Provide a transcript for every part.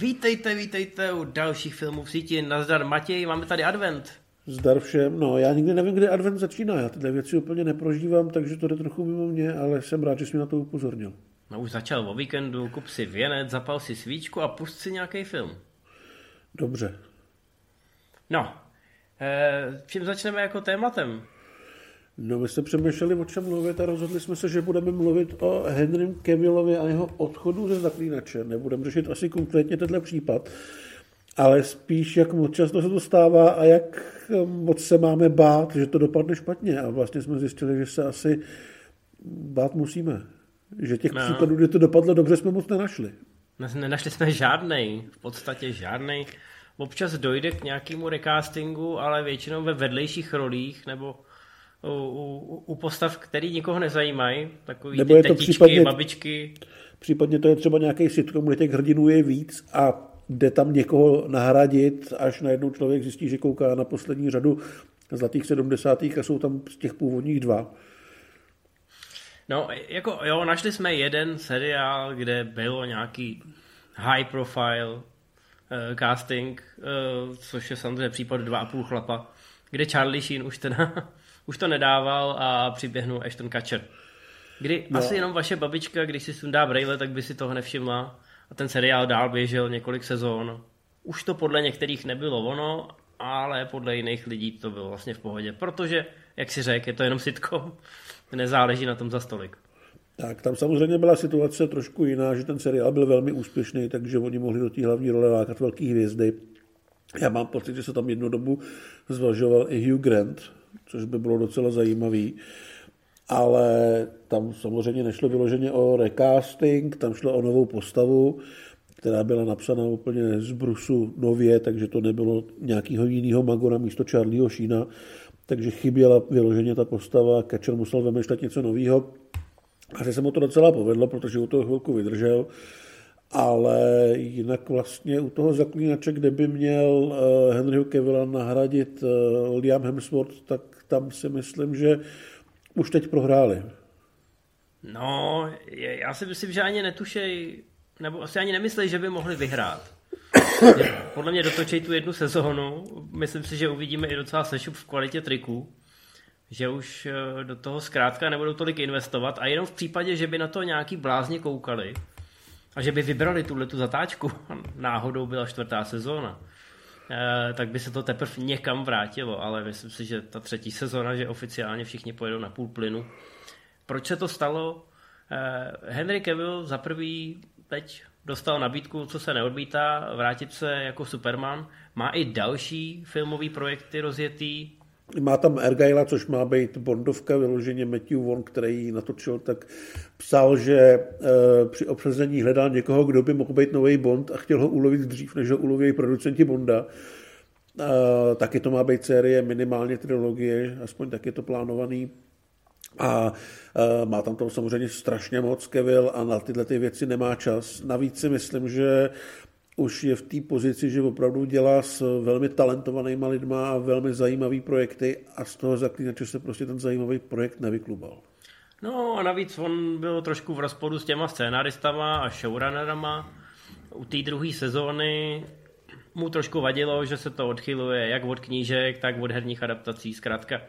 Vítejte, vítejte u dalších filmů v síti. Nazdar Matěj, máme tady advent. Zdar všem. No, já nikdy nevím, kdy advent začíná. Já tyhle věci úplně neprožívám, takže to jde trochu mimo mě, ale jsem rád, že jsi mi na to upozornil. No už začal o víkendu, kup si věnec, zapal si svíčku a pust si nějaký film. Dobře. No, e, čím začneme jako tématem? No, my jsme přemýšleli, o čem mluvit a rozhodli jsme se, že budeme mluvit o Henrym Cavillovi a jeho odchodu ze zaklínače. Nebudeme řešit asi konkrétně tenhle případ, ale spíš, jak moc často se to stává a jak moc se máme bát, že to dopadne špatně. A vlastně jsme zjistili, že se asi bát musíme. Že těch no. případů, kdy to dopadlo dobře, jsme moc nenašli. Nenašli jsme žádnej, v podstatě žádnej. Občas dojde k nějakému recastingu, ale většinou ve vedlejších rolích nebo u, u, u postav, který nikoho nezajímají, takový Nebo ty je to tetičky, případně, babičky. Případně to je třeba nějaký sitcom, kde těch hrdinů je víc a jde tam někoho nahradit, až najednou člověk zjistí, že kouká na poslední řadu zlatých sedmdesátých a jsou tam z těch původních dva. No, jako jo, našli jsme jeden seriál, kde bylo nějaký high profile uh, casting, uh, což je samozřejmě případ dva a půl chlapa, kde Charlie Sheen už teda už to nedával a přiběhnul Ashton Kutcher. Kdy no. asi jenom vaše babička, když si sundá brejle, tak by si toho nevšimla a ten seriál dál běžel několik sezón. Už to podle některých nebylo ono, ale podle jiných lidí to bylo vlastně v pohodě, protože, jak si řekl, je to jenom sitcom, nezáleží na tom za stolik. Tak tam samozřejmě byla situace trošku jiná, že ten seriál byl velmi úspěšný, takže oni mohli do té hlavní role lákat velký hvězdy. Já mám pocit, že se tam jednu dobu zvažoval i Hugh Grant, což by bylo docela zajímavý. Ale tam samozřejmě nešlo vyloženě o recasting, tam šlo o novou postavu, která byla napsaná úplně z brusu nově, takže to nebylo nějakého jiného magora místo Charlieho Sheena, takže chyběla vyloženě ta postava, Catcher musel vymýšlet něco nového. A že se mu to docela povedlo, protože u toho chvilku vydržel, ale jinak vlastně u toho zaklínače, kde by měl eh, Henryho Cavilla nahradit eh, Liam Hemsworth, tak tam si myslím, že už teď prohráli. No, já si myslím, že ani netušej, nebo asi ani nemyslej, že by mohli vyhrát. Podle mě dotočej tu jednu sezónu, myslím si, že uvidíme i docela sešup v kvalitě triků, že už eh, do toho zkrátka nebudou tolik investovat a jenom v případě, že by na to nějaký blázni koukali a že by vybrali tuhle tu zatáčku, náhodou byla čtvrtá sezóna, Eh, tak by se to teprve někam vrátilo, ale myslím si, že ta třetí sezona, že oficiálně všichni pojedou na půl plynu. Proč se to stalo? Eh, Henry Cavill za prvý teď dostal nabídku, co se neodmítá, vrátit se jako Superman. Má i další filmové projekty rozjetý, má tam Ergaila, což má být Bondovka, vyloženě Matthew Vaughn, který ji natočil, tak psal, že e, při obsazení hledal někoho, kdo by mohl být nový Bond a chtěl ho ulovit dřív, než ho uloví producenti Bonda. E, taky to má být série minimálně trilogie, aspoň tak je to plánovaný. A e, má tam to samozřejmě strašně moc Kevil a na tyhle ty věci nemá čas. Navíc si myslím, že už je v té pozici, že opravdu dělá s velmi talentovanýma lidma a velmi zajímavý projekty a z toho zaklínače se prostě ten zajímavý projekt nevyklubal. No a navíc on byl trošku v rozporu s těma scénaristama a showrunnerama. U té druhé sezóny mu trošku vadilo, že se to odchyluje jak od knížek, tak od herních adaptací. Zkrátka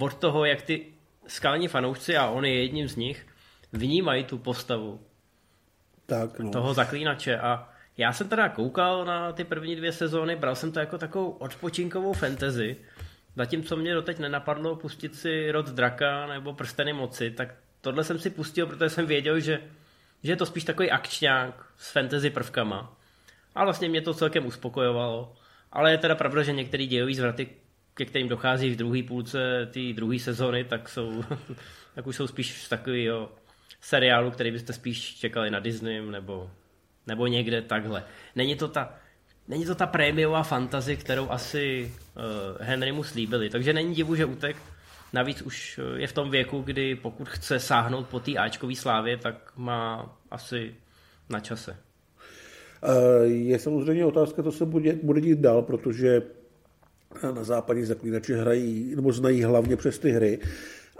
od toho, jak ty skalní fanoušci, a on je jedním z nich, vnímají tu postavu tak, no. toho zaklínače a já jsem teda koukal na ty první dvě sezóny, bral jsem to jako takovou odpočinkovou fantasy, zatímco mě doteď nenapadlo pustit si Rod Draka nebo Prsteny moci, tak tohle jsem si pustil, protože jsem věděl, že, že je to spíš takový akčňák s fantasy prvkama. A vlastně mě to celkem uspokojovalo. Ale je teda pravda, že některé dějové zvraty, ke kterým dochází v druhé půlce té druhé sezóny, tak, jsou, tak už jsou spíš z takového seriálu, který byste spíš čekali na Disney nebo nebo někde takhle. Není to ta, není to ta prémiová fantazie, kterou asi uh, Henry mu slíbili. Takže není divu, že utek. Navíc už eh, je v tom věku, kdy pokud chce sáhnout po té Ačkové slávě, tak má asi na čase. Eh, je samozřejmě otázka, co se bude, bude dít dál, protože na západě zaklínači hrají, nebo znají hlavně přes ty hry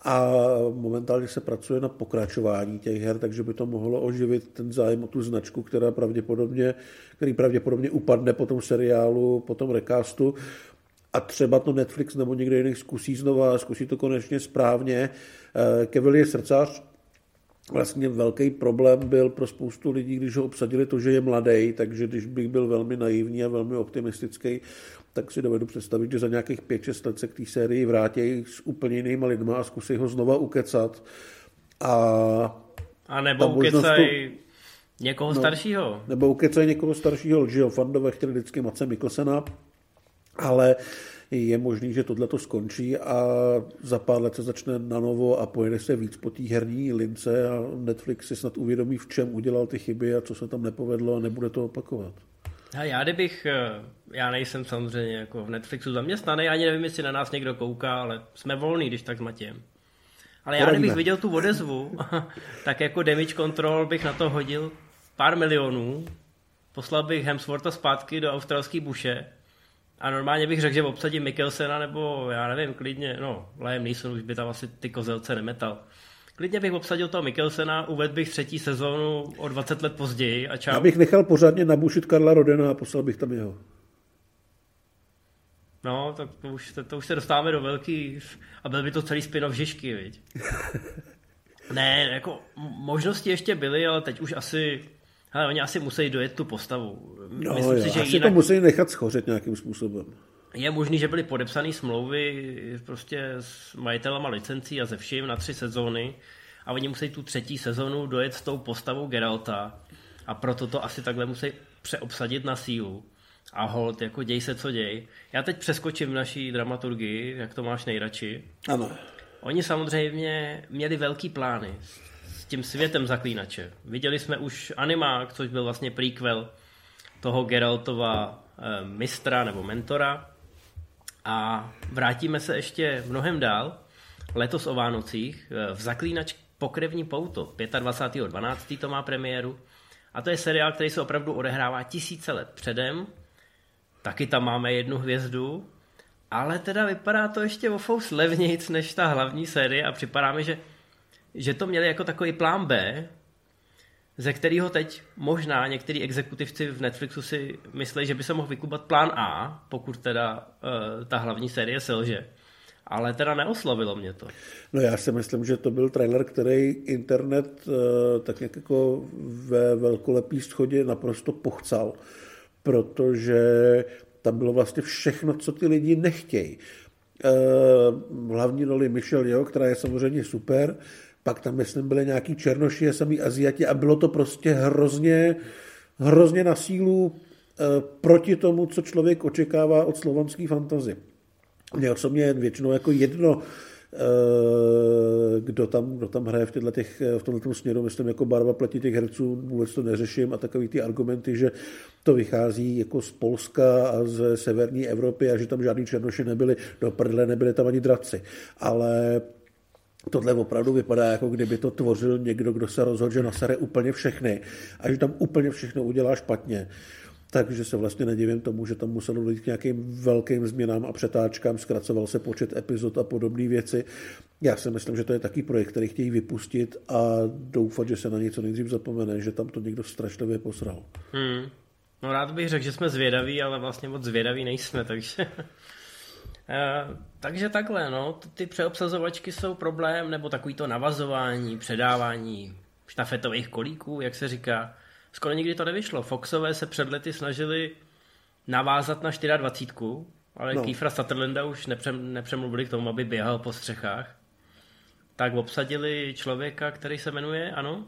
a momentálně se pracuje na pokračování těch her, takže by to mohlo oživit ten zájem o tu značku, která pravděpodobně, který pravděpodobně upadne po tom seriálu, po tom recastu a třeba to Netflix nebo někdo jiný zkusí znova, zkusí to konečně správně. Eh, Kevin je srdcař, vlastně velký problém byl pro spoustu lidí, když ho obsadili to, že je mladý, takže když bych byl velmi naivní a velmi optimistický, tak si dovedu představit, že za nějakých 5-6 let se k té sérii vrátí s úplně jinýma lidma a zkusí ho znova ukecat. A, a nebo ukecají to... někoho no, staršího. Nebo ukecají někoho staršího, že jo, fandové chtěli vždycky Mace Mikkelsena, ale je možný, že tohle to skončí a za pár let se začne na novo a pojede se víc po té herní lince a Netflix si snad uvědomí, v čem udělal ty chyby a co se tam nepovedlo a nebude to opakovat. A já kdybych, eh, já nejsem samozřejmě jako v Netflixu zaměstnaný, ani nevím, jestli na nás někdo kouká, ale jsme volní, když tak s Matějem. Ale já kdybych viděl tu odezvu, tak jako damage control bych na to hodil pár milionů, poslal bych Hemswortha zpátky do australské buše a normálně bych řekl, že obsadím Mikkelsena nebo já nevím, klidně, no, Liam Neeson už by tam asi ty kozelce nemetal. Klidně bych obsadil toho Mikkelsena, uvedl bych třetí sezónu o 20 let později a čau. Já bych nechal pořádně nabušit Karla Rodena a poslal bych tam jeho. No, tak to už, to, to už se dostáváme do velký... A byl by to celý spin-off Žižky, viď? ne, jako možnosti ještě byly, ale teď už asi... Ale oni asi musí dojet tu postavu. No Myslím jo, si, že asi jinak... to musí nechat schořet nějakým způsobem. Je možný, že byly podepsané smlouvy prostě s majitelama licencí a ze vším na tři sezóny a oni musí tu třetí sezonu dojet s tou postavou Geralta a proto to asi takhle musí přeobsadit na sílu. A hold, jako děj se, co děj. Já teď přeskočím v naší dramaturgii, jak to máš nejradši. Ano. Oni samozřejmě měli velký plány tím světem zaklínače. Viděli jsme už animák, což byl vlastně prequel toho Geraltova e, mistra nebo mentora. A vrátíme se ještě mnohem dál. Letos o Vánocích eh, v Zaklínač pokrevní pouto 25.12. to má premiéru. A to je seriál, který se opravdu odehrává tisíce let předem. Taky tam máme jednu hvězdu. Ale teda vypadá to ještě o fous levnějc než ta hlavní série a připadá mi, že, že to měli jako takový plán B, ze kterého teď možná některý exekutivci v Netflixu si myslí, že by se mohl vykubat plán A, pokud teda uh, ta hlavní série selže. Ale teda neoslovilo mě to. No já si myslím, že to byl trailer, který internet uh, tak jak jako ve velkolepý schodě naprosto pochcal, protože tam bylo vlastně všechno, co ty lidi nechtějí. Uh, hlavní roli Michelle jo, která je samozřejmě super, pak tam, myslím, byly nějaký černoši a samý Aziati a bylo to prostě hrozně, hrozně na sílu e, proti tomu, co člověk očekává od slovanské fantazy. Mně osobně je většinou jako jedno, e, kdo tam, kdo tam hraje v, těch, v tomto směru, myslím, jako barva platí těch herců, vůbec to neřeším a takový ty argumenty, že to vychází jako z Polska a z severní Evropy a že tam žádní černoši nebyli, do prdele nebyli tam ani draci. Ale Tohle opravdu vypadá, jako kdyby to tvořil někdo, kdo se rozhodl, že nasere úplně všechny a že tam úplně všechno udělá špatně. Takže se vlastně nedivím tomu, že tam muselo dojít k nějakým velkým změnám a přetáčkám, zkracoval se počet epizod a podobné věci. Já si myslím, že to je taký projekt, který chtějí vypustit a doufat, že se na něco nejdřív zapomene, že tam to někdo strašlivě posral. Hmm. No rád bych řekl, že jsme zvědaví, ale vlastně moc zvědaví nejsme, takže... Uh, takže takhle, no, ty přeobsazovačky jsou problém, nebo takový to navazování, předávání štafetových kolíků, jak se říká. Skoro nikdy to nevyšlo. Foxové se před lety snažili navázat na 24, ale no. Kýfra Sutherlanda už nepřem, nepřemluvili k tomu, aby běhal po střechách. Tak obsadili člověka, který se jmenuje, ano?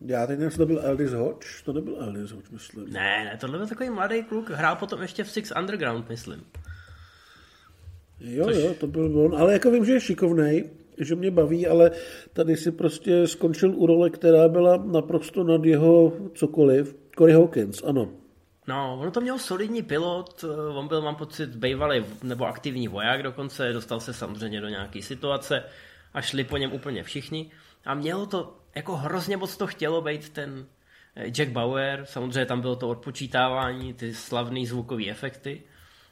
Já teď nevím, to byl Eldis Hodge, to nebyl Eldis Hodge, myslím. Ne, ne, tohle byl takový mladý kluk, hrál potom ještě v Six Underground, myslím. Jo, Což... jo, to byl on, ale jako vím, že je šikovnej, že mě baví, ale tady si prostě skončil u role, která byla naprosto nad jeho cokoliv. Corey Hawkins, ano. No, ono to měl solidní pilot, on byl, mám pocit, bývalý nebo aktivní voják dokonce, dostal se samozřejmě do nějaké situace a šli po něm úplně všichni. A mělo to, jako hrozně moc to chtělo být ten eh, Jack Bauer, samozřejmě tam bylo to odpočítávání, ty slavné zvukové efekty.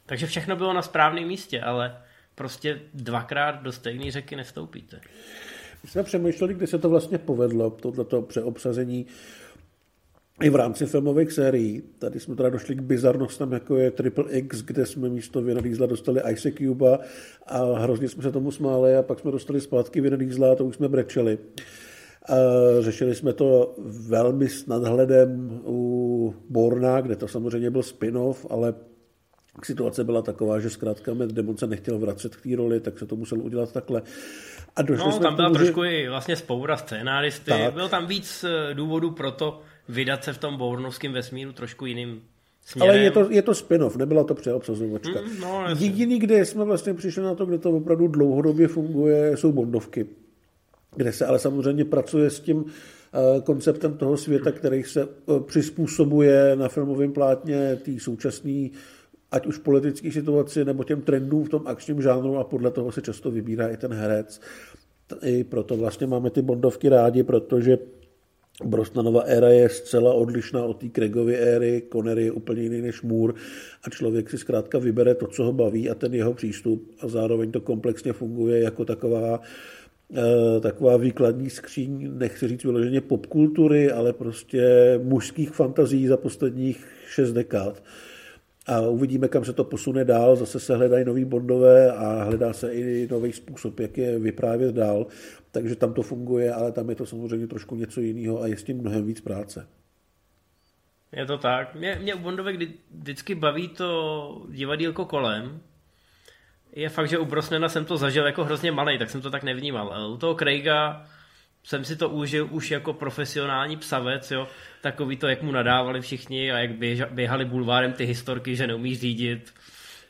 Takže všechno bylo na správném místě, ale prostě dvakrát do stejné řeky nestoupíte. My jsme přemýšleli, kdy se to vlastně povedlo, tohleto přeobsazení i v rámci filmových sérií. Tady jsme teda došli k bizarnostem, jako je Triple X, kde jsme místo Vina dostali Ice Cuba a hrozně jsme se tomu smáli a pak jsme dostali zpátky Vina a to už jsme brečeli. Řešili jsme to velmi s nadhledem u Borna, kde to samozřejmě byl spin-off, ale situace byla taková, že zkrátka Matt Damon se nechtěl vracet k té roli, tak se to musel udělat takhle. A došli no, jsme tam byla tomu, trošku že... i vlastně spoura scénáristy. Tak. Byl tam víc eh, důvodů pro to vydat se v tom bournovském vesmíru trošku jiným Směrem. Ale je to, je to spin-off, nebyla to přeobsazovačka. Mm, no, Jediný, kde jsme vlastně přišli na to, kde to opravdu dlouhodobě funguje, jsou bondovky. Kde se ale samozřejmě pracuje s tím eh, konceptem toho světa, který se eh, přizpůsobuje na filmovém plátně té současné ať už politické situaci nebo těm trendům v tom akčním žánru a podle toho se často vybírá i ten herec. I proto vlastně máme ty Bondovky rádi, protože Brosnanova éra je zcela odlišná od té Craigovy éry, Connery je úplně jiný než Moore. A člověk si zkrátka vybere to, co ho baví a ten jeho přístup. A zároveň to komplexně funguje jako taková eh, taková výkladní skříň, nechci říct vyloženě popkultury, ale prostě mužských fantazí za posledních šest dekád a uvidíme, kam se to posune dál. Zase se hledají nový bondové a hledá se i nový způsob, jak je vyprávět dál. Takže tam to funguje, ale tam je to samozřejmě trošku něco jiného a je s tím mnohem víc práce. Je to tak. Mě, mě u Bondové kdy, vždycky baví to divadílko kolem. Je fakt, že u Brosnena jsem to zažil jako hrozně malý, tak jsem to tak nevnímal. U toho Craiga jsem si to užil už jako profesionální psavec, jo, takový to, jak mu nadávali všichni a jak běhali bulvárem ty historky, že neumí řídit.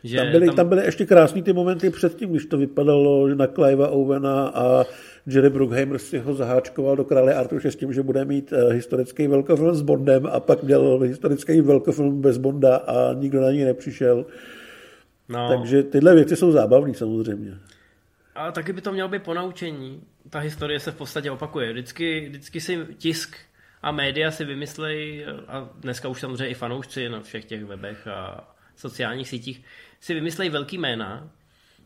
Že tam, byly, tam... tam byly ještě krásný ty momenty předtím, když to vypadalo na Clive Owena a Jerry Bruckheimer si ho zaháčkoval do krále Artuše s tím, že bude mít uh, historický velkofilm s Bondem a pak měl historický velkofilm bez Bonda a nikdo na něj nepřišel. No. Takže tyhle věci jsou zábavné samozřejmě. A taky by to mělo být ponaučení. Ta historie se v podstatě opakuje. Vždycky, vždycky si tisk a média si vymyslejí, a dneska už samozřejmě i fanoušci na všech těch webech a sociálních sítích, si vymyslejí velký jména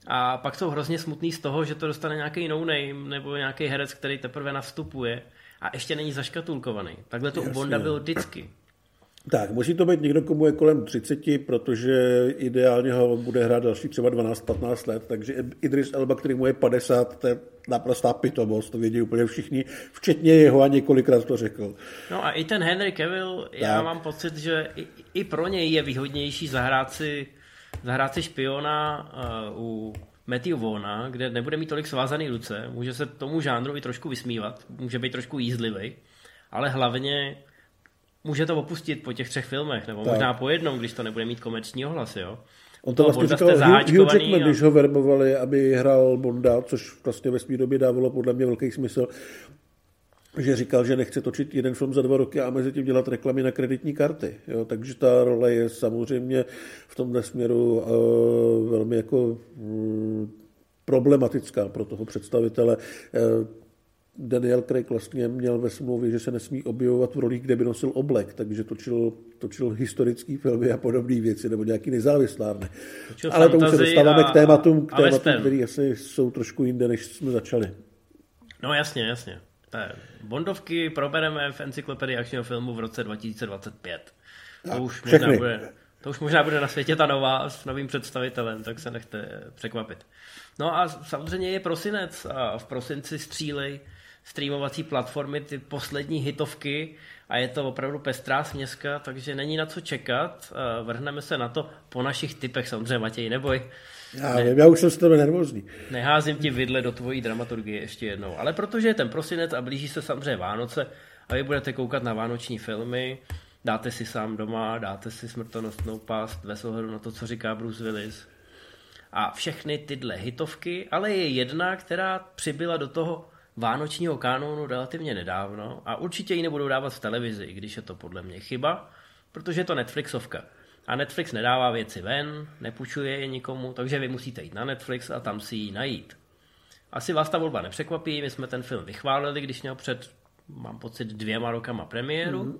a pak jsou hrozně smutný z toho, že to dostane nějaký no-name nebo nějaký herec, který teprve nastupuje a ještě není zaškatulkovaný. Takhle to Jasně. u Bonda bylo vždycky. Tak, musí to být někdo, komu je kolem 30, protože ideálně ho bude hrát další třeba 12-15 let, takže Idris Elba, který mu je 50, to je naprostá pitomost, to vědí úplně všichni, včetně jeho a několikrát to řekl. No a i ten Henry Cavill, tak. já mám pocit, že i, i pro něj je výhodnější zahrát si, zahrát si špiona uh, u Matthew Vona, kde nebude mít tolik svázaný ruce, může se tomu žánru i trošku vysmívat, může být trošku jízdlivý, ale hlavně může to opustit po těch třech filmech, nebo tak. možná po jednom, když to nebude mít komerční ohlas, jo. On to vlastně říkal Hugh, Hugh Jackman, a... když ho verbovali, aby hrál Bonda, což vlastně ve své době dávalo podle mě velký smysl, že říkal, že nechce točit jeden film za dva roky a mezi tím dělat reklamy na kreditní karty. Jo, takže ta role je samozřejmě v tomhle směru uh, velmi jako um, problematická pro toho představitele. Uh, Daniel Craig vlastně měl ve smlouvě, že se nesmí objevovat v rolích, kde by nosil oblek, takže točil, točil historický filmy a podobné věci, nebo nějaký nezávislárny. Ale to už se dostáváme a, k tématům, k tématům které asi jsou trošku jinde, než jsme začali. No jasně, jasně. Bondovky probereme v encyklopedii akčního filmu v roce 2025. To tak, už možná bude, to už možná bude na světě ta nová s novým představitelem, tak se nechte překvapit. No a samozřejmě je prosinec a v prosinci střílej streamovací platformy ty poslední hitovky a je to opravdu pestrá směska, takže není na co čekat. Vrhneme se na to po našich typech, samozřejmě Matěj, neboj. Já ne, vím, já už jsem z tebe nervózní. Neházím ti vidle do tvojí dramaturgie ještě jednou. Ale protože je ten prosinec a blíží se samozřejmě Vánoce a vy budete koukat na vánoční filmy, dáte si sám doma, dáte si smrtonostnou past ve ohledu na to, co říká Bruce Willis. A všechny tyhle hitovky, ale je jedna, která přibyla do toho vánočního kanónu relativně nedávno a určitě ji nebudou dávat v televizi, i když je to podle mě chyba, protože je to Netflixovka. A Netflix nedává věci ven, nepůjčuje je nikomu, takže vy musíte jít na Netflix a tam si ji najít. Asi vás ta volba nepřekvapí, my jsme ten film vychválili, když měl před, mám pocit, dvěma rokama premiéru. Mm-hmm.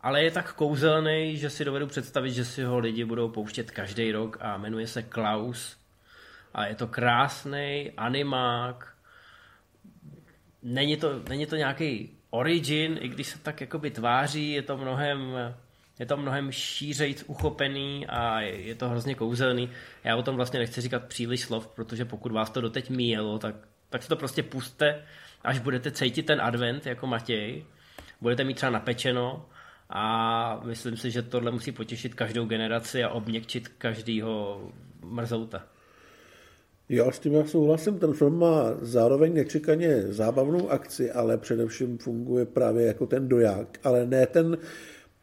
Ale je tak kouzelný, že si dovedu představit, že si ho lidi budou pouštět každý rok a jmenuje se Klaus a je to krásný animák. Není to, není to nějaký origin, i když se tak jakoby tváří, je to mnohem je to mnohem šířejc uchopený a je to hrozně kouzelný. Já o tom vlastně nechci říkat příliš slov, protože pokud vás to doteď míjelo, tak, tak se to prostě puste, až budete cítit ten advent jako Matěj. Budete mít třeba napečeno a myslím si, že tohle musí potěšit každou generaci a obměkčit každýho mrzouta. Já s tím já souhlasím, ten film má zároveň nečekaně zábavnou akci, ale především funguje právě jako ten doják, ale ne ten,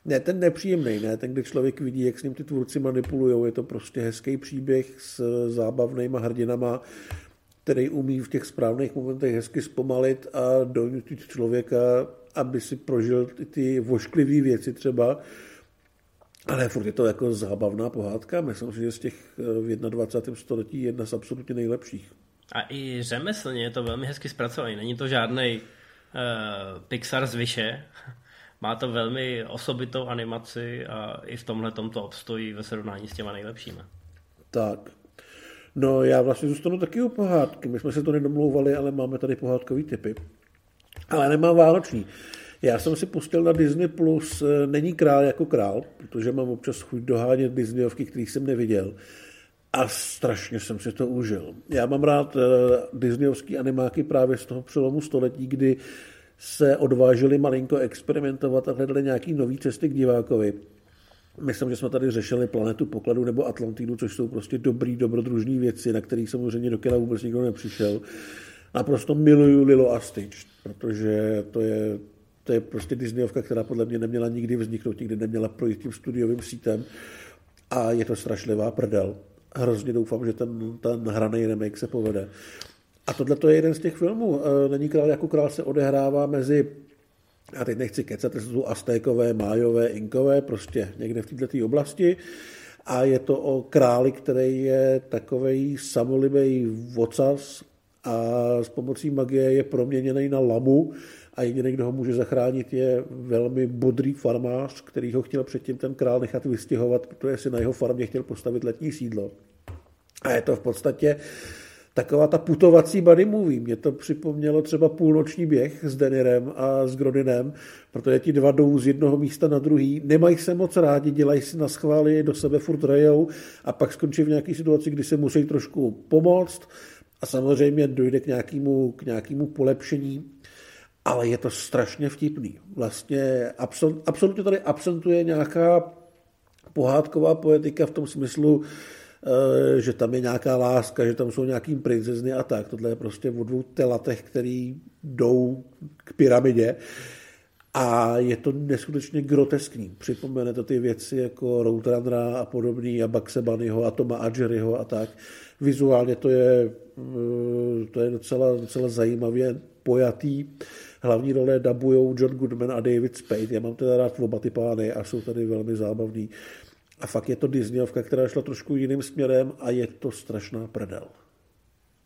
ne ten nepříjemný, ne ten, kde člověk vidí, jak s ním ty tvůrci manipulují. Je to prostě hezký příběh s zábavnýma hrdinama, který umí v těch správných momentech hezky zpomalit a donutit člověka, aby si prožil ty, ty vošklivé věci třeba. Ale furt je to jako zábavná pohádka. Myslím si, že z těch eh, v 21. století jedna z absolutně nejlepších. A i řemeslně je to velmi hezky zpracovaný. Není to žádný uh, Pixar z vyše. Má to velmi osobitou animaci a i v tomhle to obstojí ve srovnání s těma nejlepšími. Tak. No já vlastně zůstanu taky u pohádky. My jsme se to nedomlouvali, ale máme tady pohádkový typy. Ale nemám vánoční. Já jsem si pustil na Disney Plus eh, Není král jako král, protože mám občas chuť dohánět Disneyovky, kterých jsem neviděl. A strašně jsem si to užil. Já mám rád uh, Disneyovský animáky právě z toho přelomu století, kdy se odvážili malinko experimentovat a hledali nějaký nový cesty k divákovi. Myslím, že jsme tady řešili planetu pokladu nebo Atlantidu, což jsou prostě dobrý, dobrodružní věci, na kterých samozřejmě do kina vůbec nikdo nepřišel. Naprosto miluju Lilo a Stitch, protože to je, to je prostě Disneyovka, která podle mě neměla nikdy vzniknout, nikdy neměla projít tím studiovým sítem a je to strašlivá prdel. Hrozně doufám, že ten, ten hraný remake se povede. A tohle to je jeden z těch filmů. E, Není král jako král se odehrává mezi a teď nechci kecat, to jsou Aztékové, Májové, Inkové, prostě někde v této oblasti. A je to o králi, který je takový samolibý vocas a s pomocí magie je proměněný na lamu a jediný, kdo ho může zachránit, je velmi bodrý farmář, který ho chtěl předtím ten král nechat vystěhovat, protože si na jeho farmě chtěl postavit letní sídlo. A je to v podstatě taková ta putovací buddy movie. Mě to připomnělo třeba půlnoční běh s Denirem a s Grodinem, protože ti dva jdou z jednoho místa na druhý, nemají se moc rádi, dělají si na schvály, do sebe furt rejou a pak skončí v nějaké situaci, kdy se musí trošku pomoct a samozřejmě dojde k nějakému, k nějakému polepšení, ale je to strašně vtipný. Vlastně absolutně tady absentuje nějaká pohádková poetika v tom smyslu, Eh, že tam je nějaká láska, že tam jsou nějaký princezny a tak. Tohle je prostě o dvou telatech, který jdou k pyramidě. A je to neskutečně groteskní. Připomene to ty věci jako Roadrunnera a podobný a Bugs Bunnyho a Toma a Jerryho a tak. Vizuálně to je, eh, to je docela, docela zajímavě pojatý. Hlavní role dabujou John Goodman a David Spade. Já mám teda rád oba ty pány a jsou tady velmi zábavní. A fakt je to Disneyovka, která šla trošku jiným směrem a je to strašná prdel.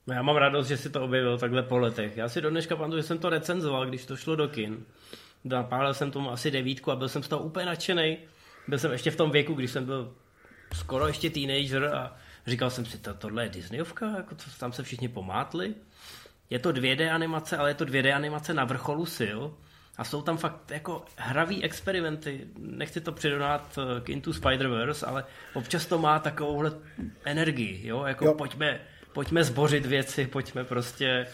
No já mám radost, že si to objevil takhle po letech. Já si do dneška pamatuju, že jsem to recenzoval, když to šlo do kin. Napálil jsem tomu asi devítku a byl jsem z toho úplně nadšený. Byl jsem ještě v tom věku, když jsem byl skoro ještě teenager a říkal jsem si, to, tohle je Disneyovka, jako to, tam se všichni pomátli. Je to 2D animace, ale je to 2D animace na vrcholu sil a jsou tam fakt jako hravý experimenty. Nechci to přidonat eh, k Into Spider-Verse, ale občas to má takovouhle energii, jo? Jako jo. Pojďme, pojďme zbořit věci, pojďme prostě,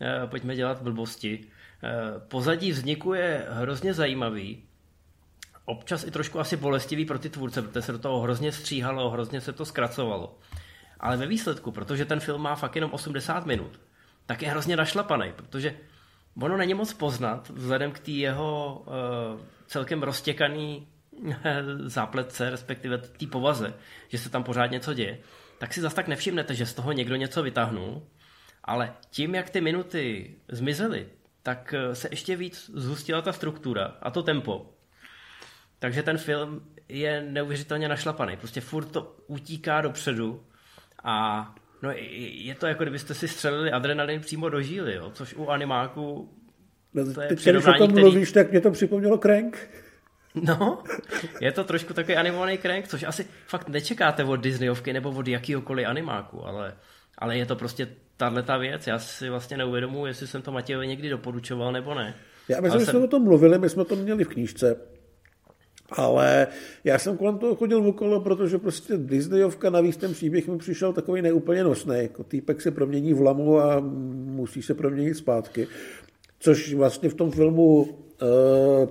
uh, pojďme dělat blbosti. Uh, pozadí vzniku je hrozně zajímavý. Občas i trošku asi bolestivý pro ty tvůrce, protože se do toho hrozně stříhalo, hrozně se to zkracovalo. Ale ve výsledku, protože ten film má fakt jenom 80 minut, tak je hrozně našlapaný, protože ono není moc poznat, vzhledem k té jeho uh, celkem roztěkaný zápletce, respektive té povaze, že se tam pořád něco děje, tak si zase tak nevšimnete, že z toho někdo něco vytáhnul, ale tím, jak ty minuty zmizely, tak eh, se ještě víc zhustila ta struktura a to tempo. Takže ten film je neuvěřitelně našlapaný. Prostě furt to utíká dopředu a No je to jako kdybyste si střelili adrenalin přímo do žíly, jo? což u animáku no, to je Teď, když o tom který... mluvíš, tak mě to připomnělo Crank. No, je to trošku takový animovaný crank, což asi fakt nečekáte od Disneyovky nebo od jakýhokoliv animáku, ale ale je to prostě tahle ta věc. Já si vlastně neuvědomuji, jestli jsem to Matějovi někdy doporučoval nebo ne. Já myslím, že jsem... jsme o tom mluvili, my jsme to měli v knížce, ale já jsem kolem toho chodil okolo, protože prostě Disneyovka, navíc ten příběh mi přišel takový neúplně nosný. Jako týpek se promění v lamu a musí se proměnit zpátky. Což vlastně v tom filmu uh,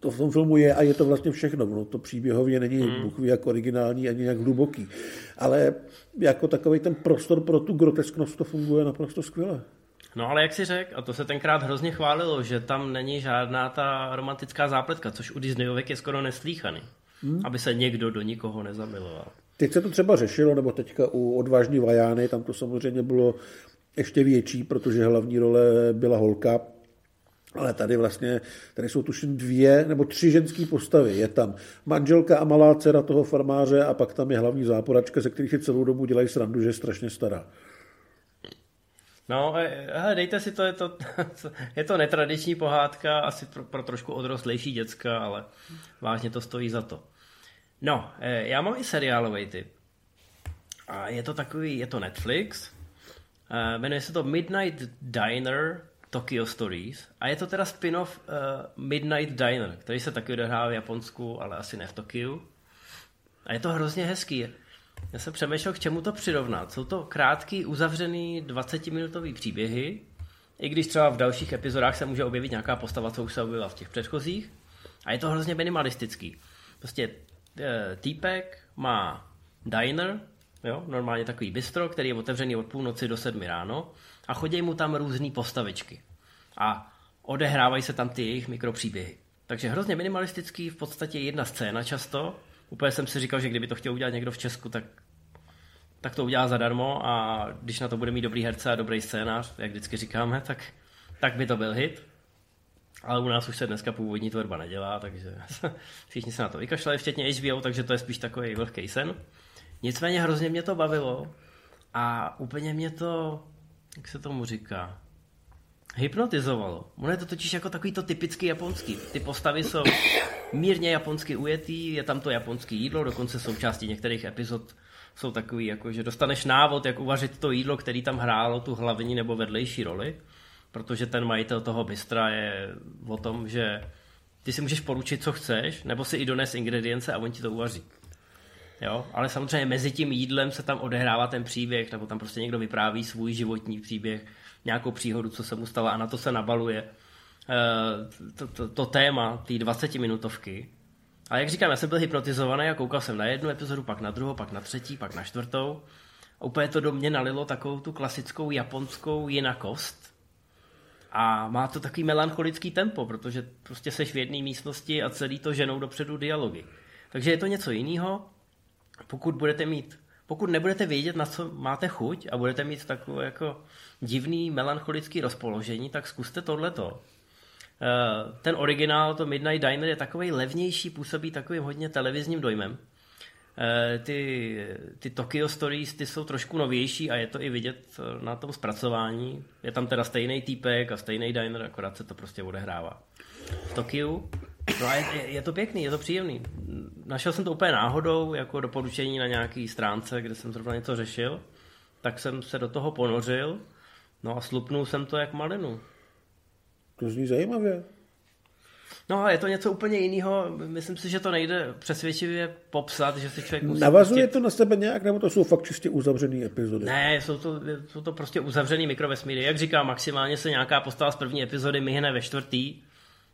to v tom filmu je a je to vlastně všechno. No, to příběhově není hmm. Bůh jak originální ani jak hluboký. Ale jako takový ten prostor pro tu grotesknost to funguje naprosto skvěle. No ale jak si řekl, a to se tenkrát hrozně chválilo, že tam není žádná ta romantická zápletka, což u Disneyovek je skoro neslíchaný. Hmm. Aby se někdo do nikoho nezamiloval. Teď se to třeba řešilo, nebo teďka u Odvážní Vajány, tam to samozřejmě bylo ještě větší, protože hlavní role byla holka, ale tady vlastně, tady jsou tuším dvě nebo tři ženské postavy. Je tam manželka a malá dcera toho farmáře a pak tam je hlavní záporačka, ze kterých si celou dobu dělají srandu, že je strašně stará. No, hele, dejte si to, je to, je to netradiční pohádka, asi pro, pro trošku odrostlejší děcka, ale vážně to stojí za to. No, eh, já mám i seriálový typ. A je to takový, je to Netflix, eh, jmenuje se to Midnight Diner Tokyo Stories a je to teda spin-off Midnight Diner, který se taky odehrává v Japonsku, ale asi ne v Tokiu. A je to hrozně hezký. Já jsem přemýšlel, k čemu to přirovnat. Jsou to krátký, uzavřený 20-minutový příběhy, i když třeba v dalších epizodách se může objevit nějaká postava, co už se objevila v těch předchozích. A je to hrozně minimalistický. Prostě e, týpek má diner, jo, normálně takový bistro, který je otevřený od půlnoci do sedmi ráno a chodí mu tam různé postavičky. A odehrávají se tam ty jejich mikropříběhy. Takže hrozně minimalistický, v podstatě jedna scéna často. Úplně jsem si říkal, že kdyby to chtěl udělat někdo v Česku, tak, tak to udělá zadarmo a když na to bude mít dobrý herce a dobrý scénář, jak vždycky říkáme, tak, tak by to byl hit. Ale u nás už se dneska původní tvorba nedělá, takže všichni se na to vykašlali, včetně HBO, takže to je spíš takový vlhký sen. Nicméně hrozně mě to bavilo a úplně mě to jak se tomu říká, hypnotizovalo. Ono je to totiž jako takový to typický japonský. Ty postavy jsou mírně japonsky ujetý, je tam to japonské jídlo, dokonce součástí některých epizod jsou takový, jako že dostaneš návod, jak uvařit to jídlo, který tam hrálo tu hlavní nebo vedlejší roli, protože ten majitel toho bystra je o tom, že ty si můžeš poručit, co chceš, nebo si i dones ingredience a on ti to uvaří. Jo? Ale samozřejmě mezi tím jídlem se tam odehrává ten příběh, nebo tam prostě někdo vypráví svůj životní příběh, nějakou příhodu, co se mu stalo a na to se nabaluje eh, to, to, to téma té 20 minutovky. Ale jak říkám, já jsem byl hypnotizovaný a koukal jsem na jednu epizodu, pak na druhou, pak na třetí, pak na čtvrtou. A úplně to do mě nalilo takovou tu klasickou japonskou jinakost. A má to takový melancholický tempo, protože prostě seš v jedné místnosti a celý to ženou dopředu dialogy. Takže je to něco jiného, pokud budete mít, pokud nebudete vědět, na co máte chuť a budete mít takové jako divný melancholický rozpoložení, tak zkuste tohleto. Eh, ten originál, to Midnight Diner, je takový levnější, působí takovým hodně televizním dojmem. Eh, ty, ty Tokyo Stories, ty jsou trošku novější a je to i vidět eh, na tom zpracování. Je tam teda stejný týpek a stejný diner, akorát se to prostě odehrává. V Tokiu No a je, je to pěkný, je to příjemný. Našel jsem to úplně náhodou, jako doporučení na nějaký stránce, kde jsem zrovna něco řešil, tak jsem se do toho ponořil, no a slupnul jsem to jak malinu. To zní zajímavě. No a je to něco úplně jiného. Myslím si, že to nejde přesvědčivě popsat, že si člověk musí... Navazuje pustit... to na sebe nějak, nebo to jsou fakt čistě uzavřené epizody? Ne, jsou to, jsou to prostě uzavřený mikrovesmíry. Jak říkám, maximálně se nějaká postava z první epizody myhne ve čtvrtý,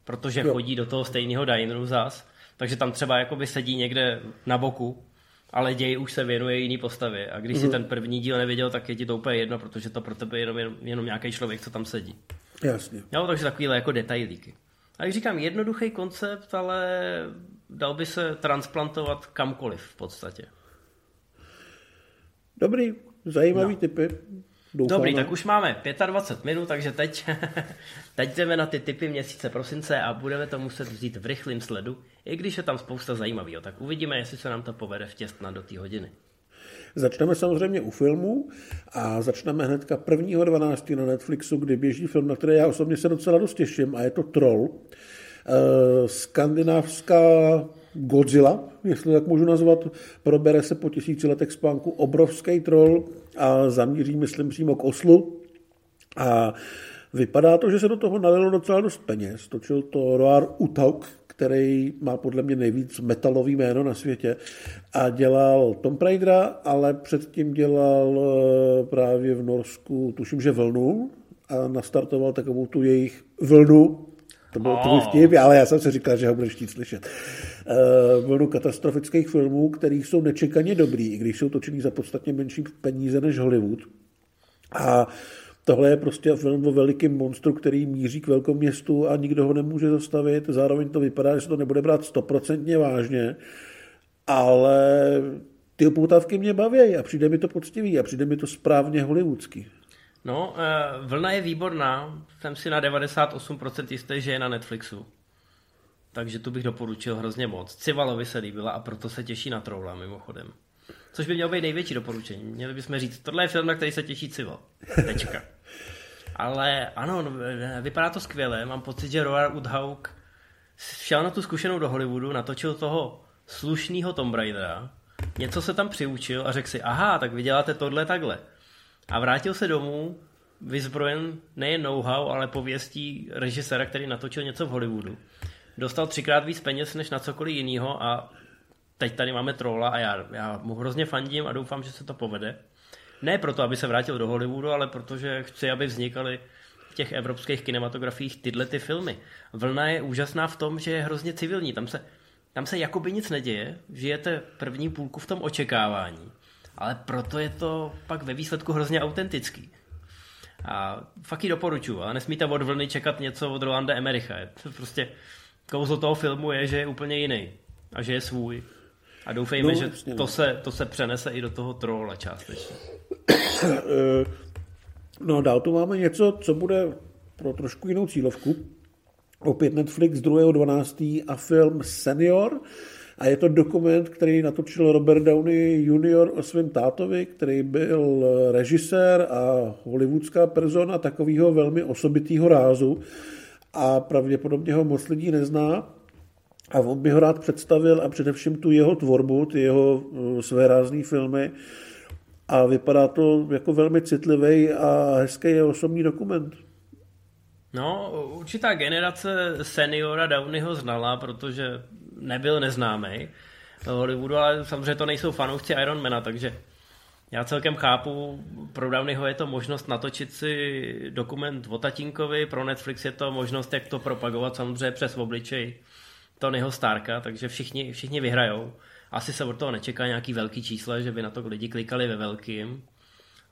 protože jo. chodí do toho stejného dineru zas, takže tam třeba jakoby sedí někde na boku, ale děj už se věnuje jiný postavě. A když mm. si mhm. ten první díl neviděl, tak je ti to úplně jedno, protože to pro tebe je jenom, jenom, jenom nějaký člověk, co tam sedí. Jasně. Jo, takže takovýhle jako detailíky. A jak říkám, jednoduchý koncept, ale dal by se transplantovat kamkoliv v podstatě. Dobrý, zajímavý no. typy. Doufáme. Dobrý, tak už máme 25 minut, takže teď, teď jdeme na ty typy měsíce prosince a budeme to muset vzít v rychlém sledu, i když je tam spousta zajímavého. Tak uvidíme, jestli se nám to povede vtěstnat do té hodiny. Začneme samozřejmě u filmu a začneme hnedka 1.12. na Netflixu, kdy běží film, na který já osobně se docela dost těším a je to Troll. Eh, skandinávská Godzilla, jestli tak můžu nazvat, probere se po tisíci letech spánku obrovský troll a zamíří, myslím, přímo k Oslu. A vypadá to, že se do toho nalilo docela dost peněz. Točil to Roar Utauk, který má podle mě nejvíc metalový jméno na světě a dělal Tom Raidera, ale předtím dělal eh, právě v Norsku, tuším, že vlnu a nastartoval takovou tu jejich vlnu, to byl tvůj vtip, ale já jsem si říkal, že ho budeš chtít slyšet. Uh, vlnu katastrofických filmů, které jsou nečekaně dobrý, i když jsou točený za podstatně menší peníze než Hollywood. A tohle je prostě film o velikém monstru, který míří k velkému městu a nikdo ho nemůže zastavit. Zároveň to vypadá, že se to nebude brát stoprocentně vážně, ale ty upoutávky mě baví a přijde mi to poctivý a přijde mi to správně hollywoodský. No, uh, vlna je výborná. Jsem si na 98% jistý, že je na Netflixu. Takže tu bych doporučil hrozně moc. Civalovi se líbila a proto se těší na Troula mimochodem. Což by mělo být největší doporučení. Měli bychom říct, tohle je film, na který se těší Cival. Tečka. Ale ano, no, vypadá to skvěle. Mám pocit, že Roar Woodhawk šel na tu zkušenou do Hollywoodu, natočil toho slušného Tomb Raidera, něco se tam přiučil a řekl si, aha, tak vy děláte tohle takhle. A vrátil se domů vyzbrojen nejen know-how, ale pověstí režiséra, který natočil něco v Hollywoodu. Dostal třikrát víc peněz než na cokoliv jiného a teď tady máme trola a já, já mu hrozně fandím a doufám, že se to povede. Ne proto, aby se vrátil do Hollywoodu, ale protože chci, aby vznikaly v těch evropských kinematografiích tyhle ty filmy. Vlna je úžasná v tom, že je hrozně civilní. Tam se, tam se jakoby nic neděje, žijete první půlku v tom očekávání ale proto je to pak ve výsledku hrozně autentický. A fakt ji doporučuji, ale nesmíte od vlny čekat něco od Rolanda Emericha. Prostě kouzlo toho filmu je, že je úplně jiný a že je svůj. A doufejme, no, že to se, to se přenese i do toho trola částečně. No dál tu máme něco, co bude pro trošku jinou cílovku. Opět Netflix 2.12. a film Senior. A je to dokument, který natočil Robert Downey Jr. o svém tátovi, který byl režisér a hollywoodská persona takového velmi osobitého rázu a pravděpodobně ho moc lidí nezná. A on by ho rád představil a především tu jeho tvorbu, ty jeho uh, své rázné filmy. A vypadá to jako velmi citlivý a hezký osobní dokument. No, určitá generace seniora Downeyho znala, protože nebyl neznámý Hollywoodu, ale samozřejmě to nejsou fanoušci Ironmana, takže já celkem chápu, pro Downeyho je to možnost natočit si dokument o tatínkovi, pro Netflix je to možnost, jak to propagovat samozřejmě přes obličej Tonyho Starka, takže všichni, všichni vyhrajou. Asi se od toho nečeká nějaký velký číslo, že by na to lidi klikali ve velkým.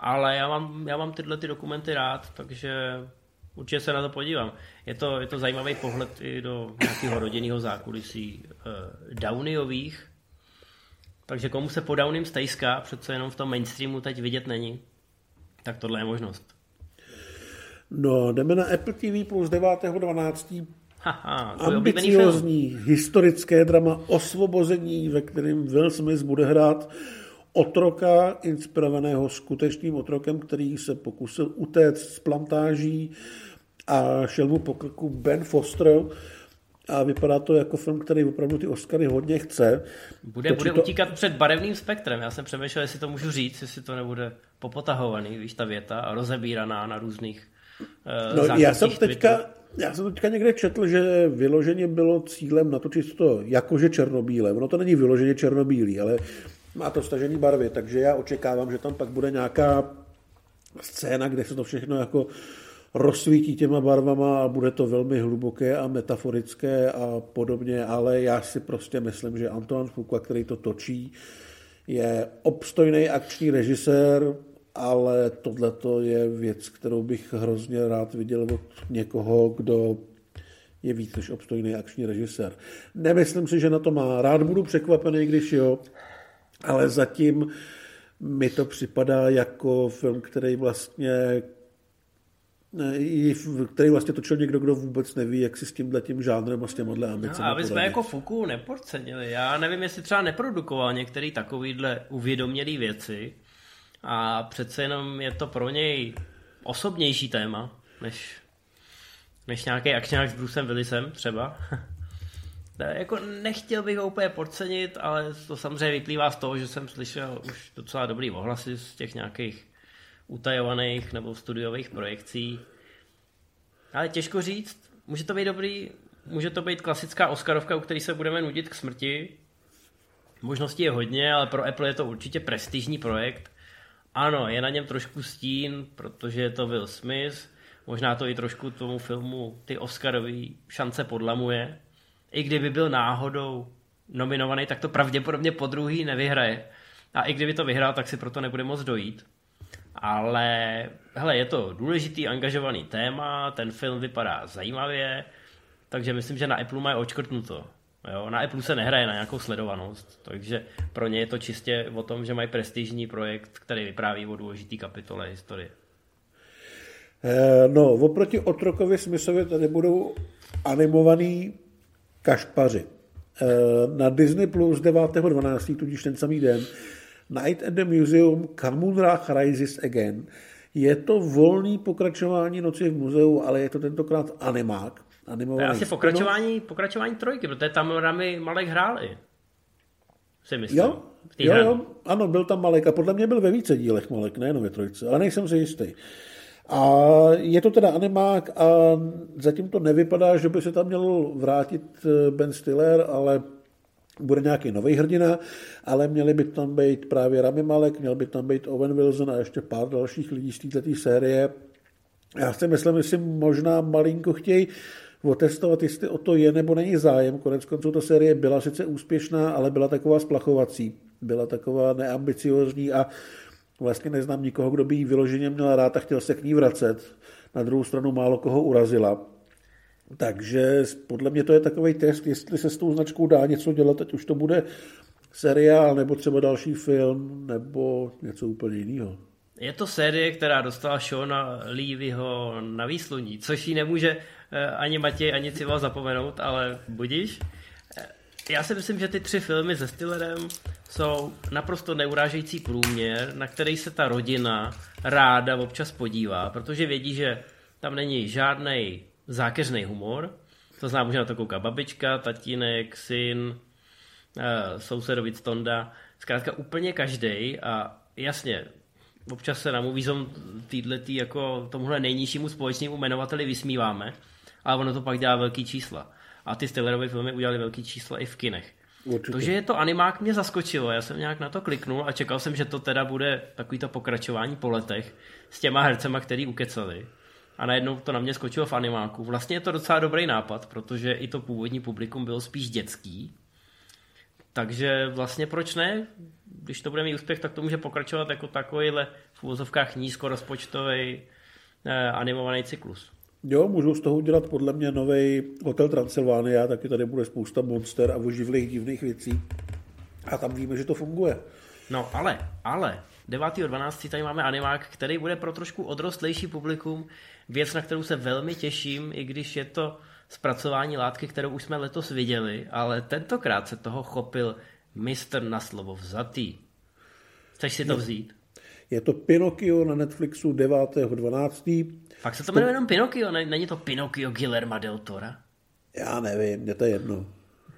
Ale já mám, já mám tyhle ty dokumenty rád, takže Určitě se na to podívám. Je to, je to zajímavý pohled i do nějakého rodinného zákulisí uh, Downeyových. Takže komu se po Downym stejská, přece jenom v tom mainstreamu teď vidět není, tak tohle je možnost. No, jdeme na Apple TV plus 9.12. Haha, ambiciozní historické drama Osvobození, ve kterém Will Smith bude hrát otroka, inspirovaného skutečným otrokem, který se pokusil utéct z plantáží a šel mu po krku Ben Foster a vypadá to jako film, který opravdu ty Oscary hodně chce. Bude, bude to... utíkat před barevným spektrem. Já jsem přemýšlel, jestli to můžu říct, jestli to nebude popotahovaný, víš, ta věta a rozebíraná na různých uh, no, já jsem teďka, já jsem teďka někde četl, že vyloženě bylo cílem natočit to jakože černobílé. Ono to není vyloženě černobílý, ale má to stažený barvy, takže já očekávám, že tam pak bude nějaká scéna, kde se to všechno jako rozsvítí těma barvama a bude to velmi hluboké a metaforické a podobně, ale já si prostě myslím, že Antoine Fuqua, který to točí, je obstojný akční režisér, ale tohle je věc, kterou bych hrozně rád viděl od někoho, kdo je víc než obstojný akční režisér. Nemyslím si, že na to má. Rád budu překvapený, když jo, ale zatím mi to připadá jako film, který vlastně který vlastně točil někdo, kdo vůbec neví, jak si s tímhle tím žánrem a s těmhle ambicemi no, aby jsme jako Fuku nepodcenili. Já nevím, jestli třeba neprodukoval některý takovýhle uvědomělý věci a přece jenom je to pro něj osobnější téma, než, než nějaký akčňák s Brucem Willisem třeba. jako nechtěl bych ho úplně podcenit, ale to samozřejmě vyplývá z toho, že jsem slyšel už docela dobrý ohlasy z těch nějakých utajovaných nebo studiových projekcí. Ale těžko říct, může to být dobrý, může to být klasická Oscarovka, u který se budeme nudit k smrti. Možností je hodně, ale pro Apple je to určitě prestižní projekt. Ano, je na něm trošku stín, protože je to Will Smith. Možná to i trošku tomu filmu ty Oscarové šance podlamuje. I kdyby byl náhodou nominovaný, tak to pravděpodobně po druhý nevyhraje. A i kdyby to vyhrál, tak si proto nebude moc dojít. Ale hele, je to důležitý, angažovaný téma, ten film vypadá zajímavě, takže myslím, že na Apple mají očkrtnuto. Jo, na Apple se nehraje na nějakou sledovanost, takže pro ně je to čistě o tom, že mají prestižní projekt, který vypráví o důležitý kapitole historie. Eh, no, oproti Otrokovi Smithovi tady budou animovaný kašpaři. Eh, na Disney Plus 9.12., tudíž ten samý den, Night at the Museum, Kamunra Rises Again. Je to volný pokračování Noci v muzeu, ale je to tentokrát animák. Animovaný. To je asi pokračování, pokračování trojky, protože tam Rami Malek hráli. Si myslím. Jo, jo, jo, ano, byl tam Malek a podle mě byl ve více dílech Malek, nejenom ve trojce, ale nejsem si jistý. A je to teda animák a zatím to nevypadá, že by se tam měl vrátit eh, Ben Stiller, ale bude nějaký nový hrdina, ale měli by tam být právě Rami Malek, měl by tam být Owen Wilson a ještě pár dalších lidí z této série. Já si myslím, že si možná malinko chtějí otestovat, jestli o to je nebo není zájem. Konec konců ta série byla sice úspěšná, ale byla taková splachovací. Byla taková neambiciozní a vlastně neznám nikoho, kdo by ji vyloženě měl rád a chtěl se k ní vracet. Na druhou stranu málo koho urazila. Takže podle mě to je takový test, jestli se s tou značkou dá něco dělat, ať už to bude seriál, nebo třeba další film, nebo něco úplně jiného. Je to série, která dostala Shona Levyho na výsluní, což ji nemůže eh, ani Matěj, ani Cival zapomenout, ale budíš. Eh, já si myslím, že ty tři filmy se Stillerem jsou naprosto neurážející průměr, na který se ta rodina ráda občas podívá, protože vědí, že tam není žádný zákeřný humor. To znamená, může na to koukat babička, tatínek, syn, eh, sousedovic Tonda, zkrátka úplně každý a jasně, občas se na moviezom týhletý jako tomuhle nejnižšímu společnému jmenovateli vysmíváme, ale ono to pak dělá velký čísla. A ty Stillerové filmy udělali velký čísla i v kinech. Určitě. To, že je to animák, mě zaskočilo. Já jsem nějak na to kliknul a čekal jsem, že to teda bude takovýto pokračování po letech s těma hercema, který ukecali a najednou to na mě skočilo v animáku. Vlastně je to docela dobrý nápad, protože i to původní publikum bylo spíš dětský. Takže vlastně proč ne? Když to bude mít úspěch, tak to může pokračovat jako takovýhle v úvozovkách nízkorozpočtový eh, animovaný cyklus. Jo, můžou z toho udělat podle mě nový Hotel Transylvania, taky tady bude spousta monster a oživlých divných věcí. A tam víme, že to funguje. No ale, ale, 9.12. tady máme animák, který bude pro trošku odrostlejší publikum, věc, na kterou se velmi těším, i když je to zpracování látky, kterou už jsme letos viděli, ale tentokrát se toho chopil mistr na slovo vzatý. Chceš si to vzít? Je to Pinocchio na Netflixu 9.12. Fakt se to jmenuje jenom Pinocchio, není to Pinocchio Guillerma del Tora? Já nevím, mě to je jedno.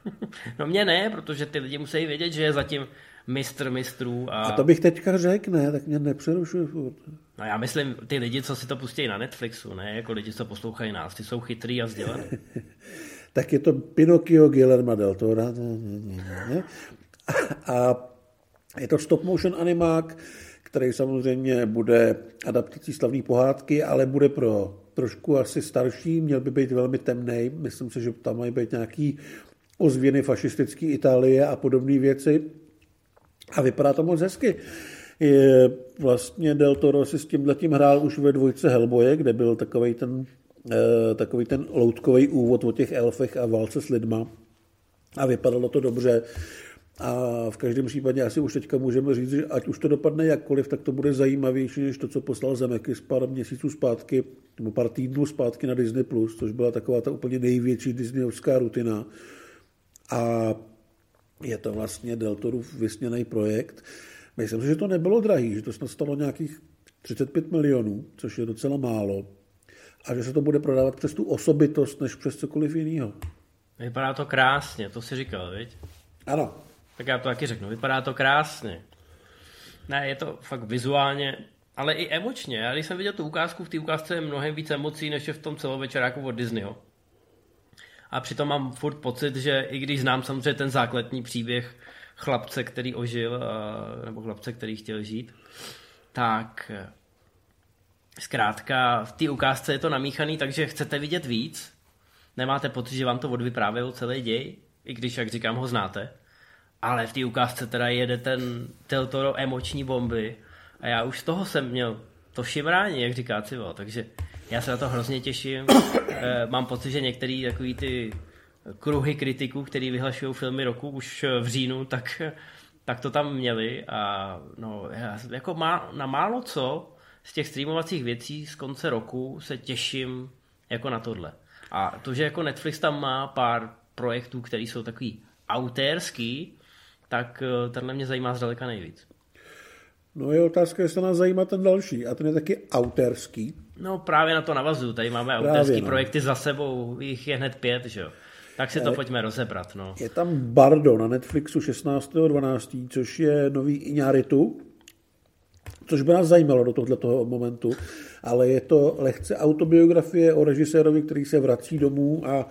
no mě ne, protože ty lidi musí vědět, že je zatím mistr mistrů. A... a to bych teďka řekl, ne, tak mě nepřerušuj furt. No já myslím, ty lidi, co si to pustí na Netflixu, ne, jako lidi, co poslouchají nás, ty jsou chytrý a vzdělaný. tak je to Pinocchio Guillermo del Toro. A je to stop motion animák, který samozřejmě bude adaptací slavné pohádky, ale bude pro trošku asi starší, měl by být velmi temný. Myslím si, že tam mají být nějaký ozvěny fašistické Itálie a podobné věci. A vypadá to moc hezky. Je, vlastně Del Toro si s tím letím hrál už ve dvojce Hellboye, kde byl takový ten, e, takový ten loutkový úvod o těch elfech a válce s lidma. A vypadalo to dobře. A v každém případě asi už teďka můžeme říct, že ať už to dopadne jakkoliv, tak to bude zajímavější než to, co poslal z pár měsíců zpátky, nebo pár týdnů zpátky na Disney+, což byla taková ta úplně největší disneyovská rutina. A je to vlastně Deltorův vysněný projekt. Myslím si, že to nebylo drahý, že to snad stalo nějakých 35 milionů, což je docela málo. A že se to bude prodávat přes tu osobitost, než přes cokoliv jiného. Vypadá to krásně, to si říkal, viď? Ano. Tak já to taky řeknu, vypadá to krásně. Ne, je to fakt vizuálně, ale i emočně. Já když jsem viděl tu ukázku, v té ukázce je mnohem víc emocí, než je v tom celovečeráku od Disneyho. A přitom mám furt pocit, že i když znám samozřejmě ten základní příběh chlapce, který ožil, nebo chlapce, který chtěl žít, tak eh, zkrátka v té ukázce je to namíchaný, takže chcete vidět víc, nemáte pocit, že vám to odvyprávěl celý děj, i když, jak říkám, ho znáte. Ale v té ukázce teda jede ten Teltoro emoční bomby a já už z toho jsem měl to šimrání, jak říká Civo, takže já se na to hrozně těším. E, mám pocit, že některý takový ty kruhy kritiků, který vyhlašují filmy roku už v říjnu, tak, tak to tam měli a no, já, jako má, na málo co z těch streamovacích věcí z konce roku se těším jako na tohle. A to, že jako Netflix tam má pár projektů, které jsou takový autérský, tak eh, tenhle mě zajímá zdaleka nejvíc. No je otázka, jestli nás zajímá ten další. A ten je taky autérský. No právě na to navazuju. Tady máme právě, no. projekty za sebou, jich je hned pět, že jo. Tak si to pojďme rozebrat. No. Je tam Bardo na Netflixu 16.12., což je nový Iñárritu, což by nás zajímalo do tohoto momentu, ale je to lehce autobiografie o režisérovi, který se vrací domů a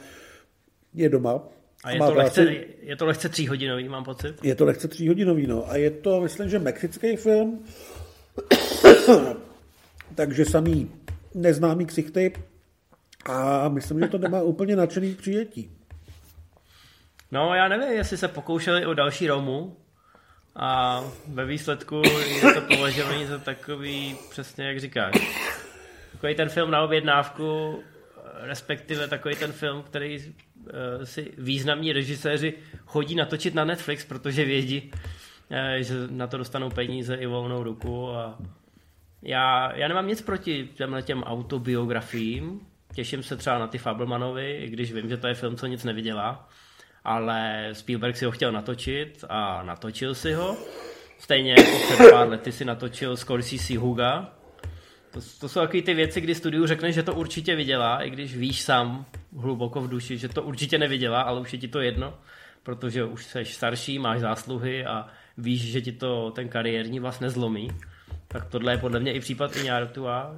je doma. A je to, lehce, je to lehce tříhodinový, mám pocit? Je to lehce tříhodinový, no. A je to, myslím, že mexický film, takže samý neznámý ksichty a myslím, že to nemá úplně nadšený přijetí. No, já nevím, jestli se pokoušeli o další Romu a ve výsledku je to považovaný za takový, přesně jak říkáš, takový ten film na objednávku, respektive takový ten film, který si významní režiséři chodí natočit na Netflix, protože vědí, uh, že na to dostanou peníze i volnou ruku a já, já nemám nic proti těmhle těm autobiografiím, těším se třeba na ty Fablemanovi, i když vím, že to je film, co nic nevydělá, ale Spielberg si ho chtěl natočit a natočil si ho. Stejně jako před pár lety si natočil Scorsese Huga. To, to jsou takové ty věci, kdy studiu řekne, že to určitě vydělá, i když víš sám hluboko v duši, že to určitě nevydělá, ale už je ti to jedno, protože už jsi starší, máš zásluhy a víš, že ti to ten kariérní vlastně zlomí. Tak tohle je podle mě i případ i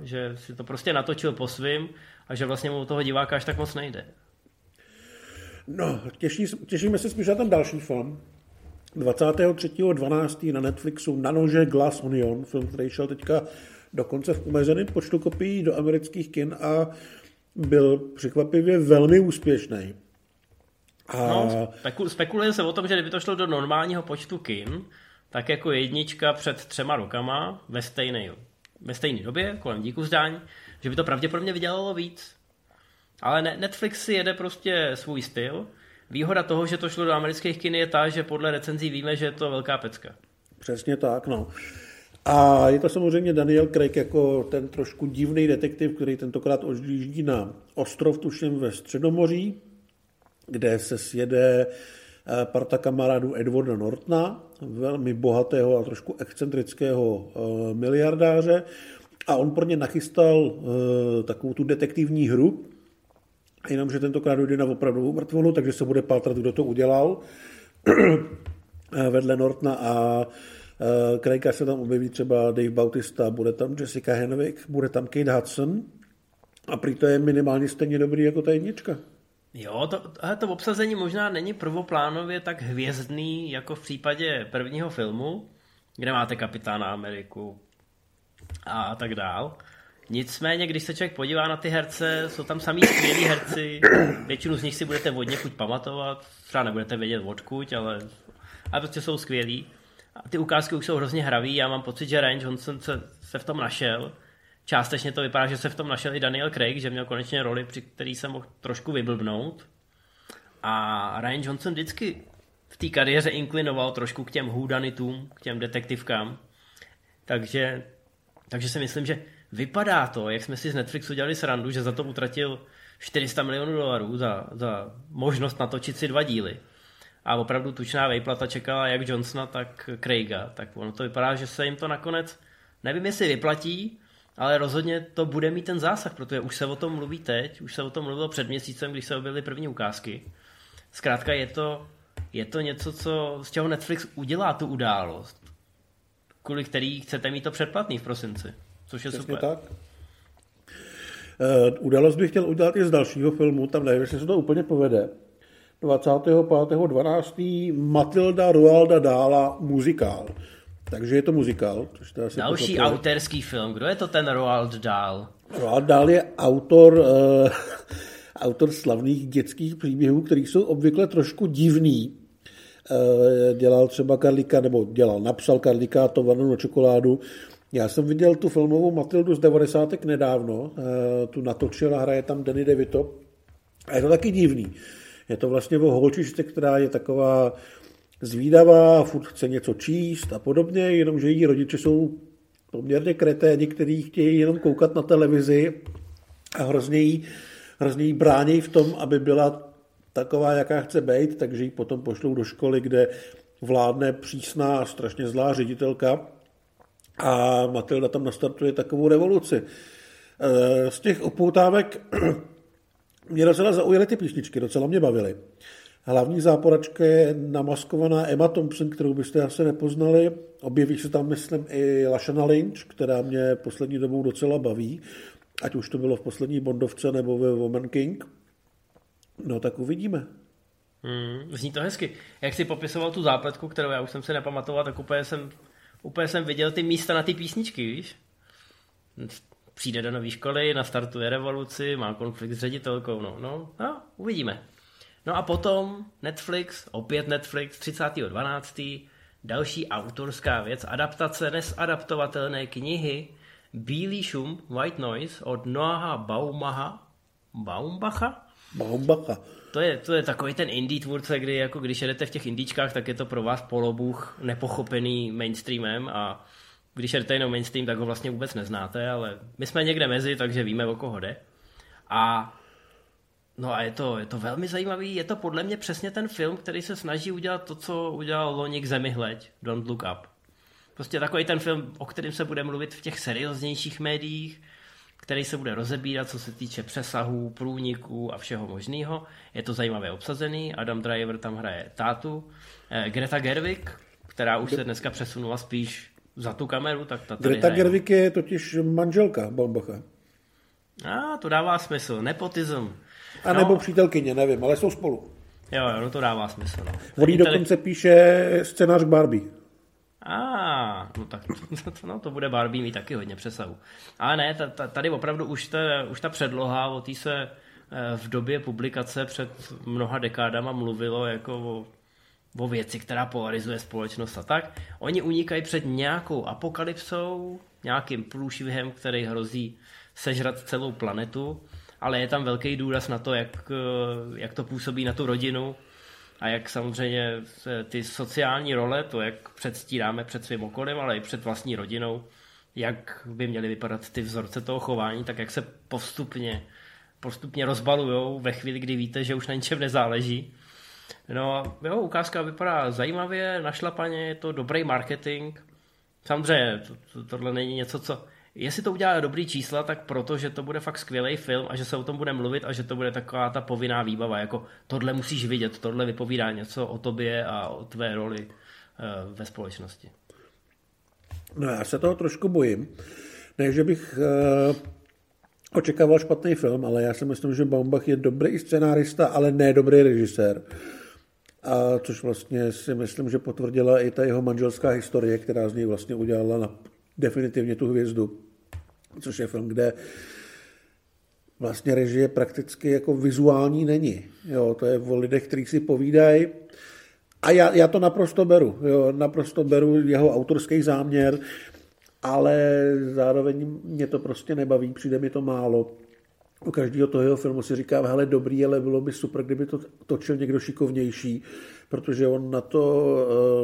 že si to prostě natočil po svým a že vlastně mu toho diváka až tak moc nejde. No, těší, těšíme se spíš na ten další film. 23.12. na Netflixu Na nože Glass Onion, film, který šel teďka dokonce v omezeném počtu kopií do amerických kin a byl překvapivě velmi úspěšný. A... No, spekuluje se o tom, že kdyby to šlo do normálního počtu kin, tak jako jednička před třema rokama ve stejné, ve stejné době, kolem díku zdání, že by to pravděpodobně vydělalo víc. Ale Netflix si jede prostě svůj styl. Výhoda toho, že to šlo do amerických kin je ta, že podle recenzí víme, že je to velká pecka. Přesně tak, no. A je to samozřejmě Daniel Craig jako ten trošku divný detektiv, který tentokrát odjíždí na ostrov, tuším ve Středomoří, kde se sjede eh, parta kamarádů Edwarda Nortona, velmi bohatého a trošku excentrického eh, miliardáře. A on pro ně nachystal eh, takovou tu detektivní hru, jenomže tentokrát dojde na opravdovou mrtvolu, takže se bude pátrat, kdo to udělal vedle Nortna a Craiga se tam objeví třeba Dave Bautista, bude tam Jessica Henwick, bude tam Kate Hudson a prý to je minimálně stejně dobrý jako ta jednička. Jo, to, to obsazení možná není prvoplánově tak hvězdný jako v případě prvního filmu, kde máte kapitána Ameriku a tak dál. Nicméně, když se člověk podívá na ty herce, jsou tam samý skvělí herci, většinu z nich si budete vodně chuť pamatovat, třeba nebudete vědět odkud, ale, ale prostě jsou skvělí. A ty ukázky už jsou hrozně hraví, já mám pocit, že Ryan Johnson se, se v tom našel. Částečně to vypadá, že se v tom našel i Daniel Craig, že měl konečně roli, při který se mohl trošku vyblbnout. A Ryan Johnson vždycky v té kariéře inklinoval trošku k těm hůdanitům, k těm detektivkám. Takže, takže si myslím, že vypadá to, jak jsme si z Netflixu dělali srandu, že za to utratil 400 milionů dolarů za, za možnost natočit si dva díly. A opravdu tučná vejplata čekala jak Johnsona, tak Craiga. Tak ono to vypadá, že se jim to nakonec, nevím jestli vyplatí, ale rozhodně to bude mít ten zásah, protože už se o tom mluví teď, už se o tom mluvilo před měsícem, když se objevily první ukázky. Zkrátka je to, je to něco, co, z čeho Netflix udělá tu událost, kvůli který chcete mít to předplatný v prosinci, což je Přesně super. tak. Uh, událost bych chtěl udělat i z dalšího filmu, tam nevím, jestli se to úplně povede. 25.12. Matilda Roalda Dála muzikál. Takže je to muzikál. Což to asi Další pochopili. autorský film. Kdo je to ten Roald Dahl? Roald Dahl je autor, uh, autor slavných dětských příběhů, který jsou obvykle trošku divný. Uh, dělal třeba Karlíka, nebo dělal, napsal Karlíka to vanu na čokoládu. Já jsem viděl tu filmovou Matildu z 90. nedávno, uh, tu natočil a hraje tam Danny DeVito. A je to taky divný. Je to vlastně o holčičce, která je taková zvídavá, furt chce něco číst a podobně, jenomže její rodiče jsou poměrně kreténi, kteří chtějí jenom koukat na televizi a hrozně jí, hrozně jí brání v tom, aby byla taková, jaká chce být, takže ji potom pošlou do školy, kde vládne přísná a strašně zlá ředitelka a Matilda tam nastartuje takovou revoluci. Eh, z těch upoutávek mě docela zaujaly ty písničky, docela mě bavily. Hlavní záporačka je namaskovaná Emma Thompson, kterou byste asi nepoznali. Objeví se tam, myslím, i Lashana Lynch, která mě poslední dobou docela baví, ať už to bylo v poslední Bondovce nebo ve Woman King. No tak uvidíme. Hmm, zní to hezky. Jak jsi popisoval tu zápletku, kterou já už jsem se nepamatoval, tak úplně jsem, úplně jsem viděl ty místa na ty písničky, víš? Přijde do nové školy, nastartuje revoluci, má konflikt s ředitelkou, no, no, no uvidíme. No a potom Netflix, opět Netflix, 30.12. Další autorská věc, adaptace nesadaptovatelné knihy Bílý šum, White Noise od Noaha Baumaha, Baumbacha? Baumbacha. To je, to je takový ten indie tvůrce, kdy jako když jedete v těch indíčkách, tak je to pro vás polobuch nepochopený mainstreamem a když jedete jenom mainstream, tak ho vlastně vůbec neznáte, ale my jsme někde mezi, takže víme, o koho jde. A No a je to, je to velmi zajímavý, je to podle mě přesně ten film, který se snaží udělat to, co udělal Loni k Zemi hleď, Don't Look Up. Prostě takový ten film, o kterém se bude mluvit v těch serióznějších médiích, který se bude rozebírat, co se týče přesahů, průniků a všeho možného. Je to zajímavě obsazený, Adam Driver tam hraje tátu. Eh, Greta Gerwig, která už se dneska přesunula spíš za tu kameru, tak ta tady Greta. Gerwig je totiž manželka Bombacha. A, to dává smysl. Nepotism. A nebo no. přítelkyně, nevím, ale jsou spolu. Jo, jo, no to dává smysl. No. On dokonce píše scénář k Barbie. A, ah, no tak no, to bude Barbie mít taky hodně přesahu. Ale ne, tady opravdu už ta, už ta předloha, o té se eh, v době publikace před mnoha dekádama mluvilo jako o, o věci, která polarizuje společnost a tak. Oni unikají před nějakou apokalypsou, nějakým průšvihem, který hrozí sežrat celou planetu ale je tam velký důraz na to, jak, eh, jak to působí na tu rodinu a jak samozřejmě ty sociální role, to jak předstíráme před svým okolím, ale i před vlastní rodinou, jak by měly vypadat ty vzorce toho chování, tak jak se postupně, postupně rozbalujou ve chvíli, kdy víte, že už na ničem nezáleží. No jo, ukázka vypadá zajímavě, našlapaně, je to dobrý marketing. Samozřejmě, to, to, tohle není něco, co jestli to udělá dobrý čísla, tak proto, že to bude fakt skvělý film a že se o tom bude mluvit a že to bude taková ta povinná výbava, jako tohle musíš vidět, tohle vypovídá něco o tobě a o tvé roli eh, ve společnosti. No já se toho trošku bojím. Ne, že bych uh, očekával špatný film, ale já si myslím, že Baumbach je dobrý scénárista, ale ne dobrý režisér. A což vlastně si myslím, že potvrdila i ta jeho manželská historie, která z něj vlastně udělala na, definitivně tu hvězdu což je film, kde vlastně režie prakticky jako vizuální není. Jo, to je o lidech, kteří si povídají. A já, já to naprosto beru. Jo, naprosto beru jeho autorský záměr, ale zároveň mě to prostě nebaví, přijde mi to málo. U každého toho jeho filmu si říkám, hele, dobrý, ale bylo by super, kdyby to točil někdo šikovnější, protože on na to,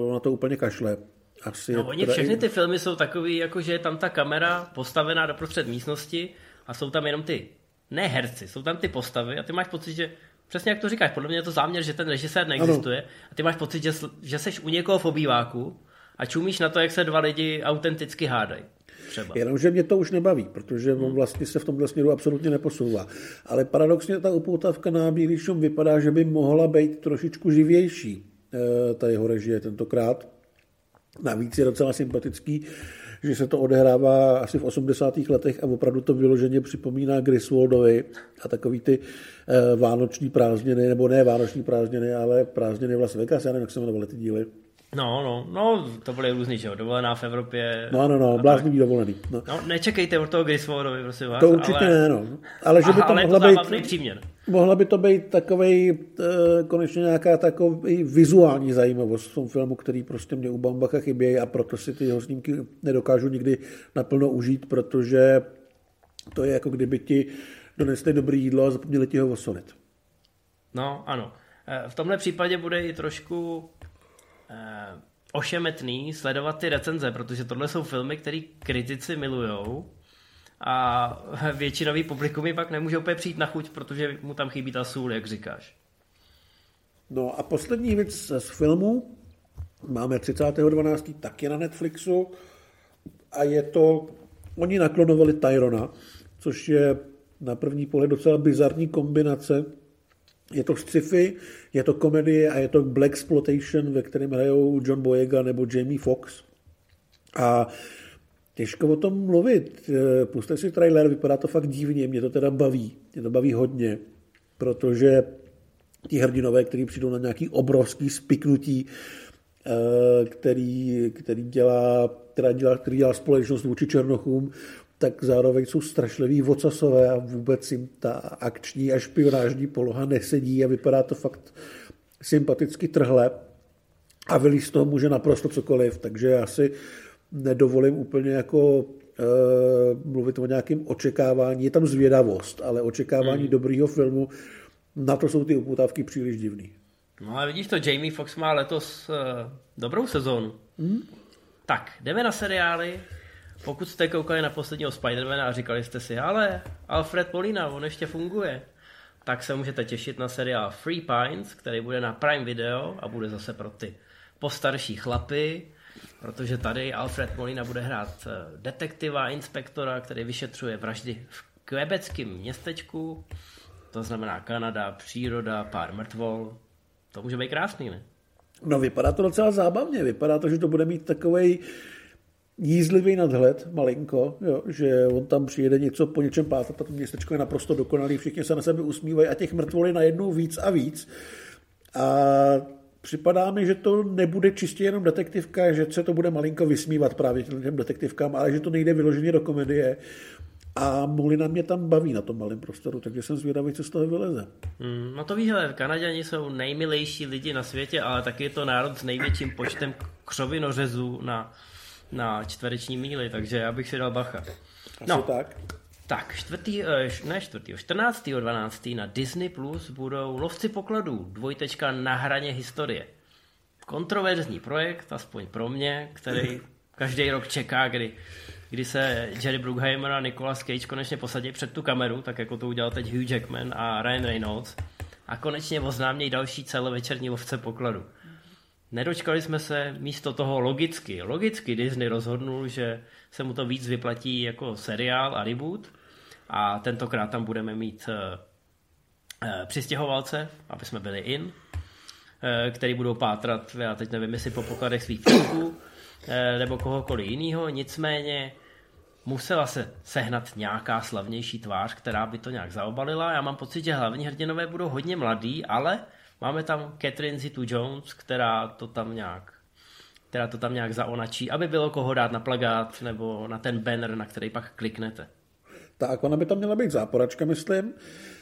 eh, na to úplně kašle. Asi no, oni všechny ty filmy jsou takový, jako že je tam ta kamera postavená doprostřed místnosti a jsou tam jenom ty, ne herci, jsou tam ty postavy a ty máš pocit, že Přesně jak to říkáš, podle mě je to záměr, že ten režisér neexistuje ano. a ty máš pocit, že, že seš u někoho v obýváku a čumíš na to, jak se dva lidi autenticky hádají. třeba. Jenomže mě to už nebaví, protože on vlastně se v tomhle směru absolutně neposouvá. Ale paradoxně ta upoutavka na Bílý šum vypadá, že by mohla být trošičku živější, eh, ta jeho režie tentokrát. Navíc je docela sympatický, že se to odehrává asi v 80. letech a opravdu to vyloženě připomíná Griswoldovi a takový ty uh, vánoční prázdniny, nebo ne vánoční prázdniny, ale prázdniny v Las Vegas, já nevím, jak se jmenovaly ty díly. No, no, no, to byly různý, že jo, dovolená v Evropě. No, no, no, bláznivý dovolený. No. no. nečekejte od toho Griswoldovi, prosím vás. To určitě ale... ne, no. Ale že by to ale mohla to být... příměr. Mohla by to být takový e, konečně nějaká takový vizuální zajímavost v tom filmu, který prostě mě u Bambacha chybějí a proto si ty jeho snímky nedokážu nikdy naplno užít, protože to je jako kdyby ti donesli dobrý jídlo a zapomněli ti ho osolit. No, ano. E, v tomhle případě bude i trošku ošemetný sledovat ty recenze, protože tohle jsou filmy, které kritici milujou a většinový publikum mi pak nemůže úplně přijít na chuť, protože mu tam chybí ta sůl, jak říkáš. No a poslední věc z filmu, máme 30.12. taky na Netflixu a je to, oni naklonovali Tyrona, což je na první pohled docela bizarní kombinace. Je to sci-fi, je to komedie a je to Black Exploitation, ve kterém hrajou John Boyega nebo Jamie Foxx. A Těžko o tom mluvit. Eh, puste si trailer, vypadá to fakt divně, mě to teda baví. Mě to baví hodně, protože ti hrdinové, kteří přijdou na nějaký obrovský spiknutí, eh, který, který, dělá, která dělá, který dělá společnost vůči Černochům, tak zároveň jsou strašlivý vocasové a vůbec jim ta akční a špionážní poloha nesedí a vypadá to fakt sympaticky trhle a Vili z toho může naprosto cokoliv, takže já si nedovolím úplně jako uh, mluvit o nějakém očekávání. Je tam zvědavost, ale očekávání mm. dobrýho filmu, na to jsou ty uputávky příliš divný. No ale vidíš to, Jamie Fox má letos uh, dobrou sezónu. Mm. Tak, jdeme na seriály. Pokud jste koukali na posledního Spidermana a říkali jste si, ale Alfred Molina, on ještě funguje, tak se můžete těšit na seriál Free Pines, který bude na Prime Video a bude zase pro ty postarší chlapy, protože tady Alfred Molina bude hrát eh, detektiva, inspektora, který vyšetřuje vraždy v kvebeckém městečku, to znamená Kanada, příroda, pár mrtvol. To může být krásný, ne? No vypadá to docela zábavně, vypadá to, že to bude mít takový jízlivý nadhled, malinko, jo, že on tam přijede něco po něčem pátat a to městečko je naprosto dokonalý, všichni se na sebe usmívají a těch mrtvol je najednou víc a víc. A Připadá mi, že to nebude čistě jenom detektivka, že se to bude malinko vysmívat právě těm detektivkám, ale že to nejde vyloženě do komedie. A Molina mě tam baví na tom malém prostoru, takže jsem zvědavý, co z toho vyleze. Mm, no to víš, ale Kanaděni jsou nejmilejší lidi na světě, ale taky je to národ s největším počtem křovinořezů na, na čtvereční míli, takže já bych si dal bacha. Asi no, tak. Tak, čtvrtý, eh, ne čtvrtý, 14. 12. na Disney Plus budou Lovci pokladů, dvojtečka na hraně historie. Kontroverzní projekt, aspoň pro mě, který každý rok čeká, kdy, kdy se Jerry Bruckheimer a Nicolas Cage konečně posadí před tu kameru, tak jako to udělal teď Hugh Jackman a Ryan Reynolds. A konečně oznámějí další celovečerní lovce pokladu. Nedočkali jsme se místo toho logicky. Logicky Disney rozhodnul, že se mu to víc vyplatí jako seriál a reboot a tentokrát tam budeme mít uh, uh, přistěhovalce, aby jsme byli in, uh, který budou pátrat, já teď nevím, jestli po pokladech svých předků, uh, nebo kohokoliv jiného, nicméně musela se sehnat nějaká slavnější tvář, která by to nějak zaobalila. Já mám pocit, že hlavní hrdinové budou hodně mladí, ale máme tam Catherine Zito-Jones, která to tam nějak která to tam nějak zaonačí, aby bylo koho dát na plagát nebo na ten banner, na který pak kliknete. Tak, ona by tam měla být záporačka, myslím.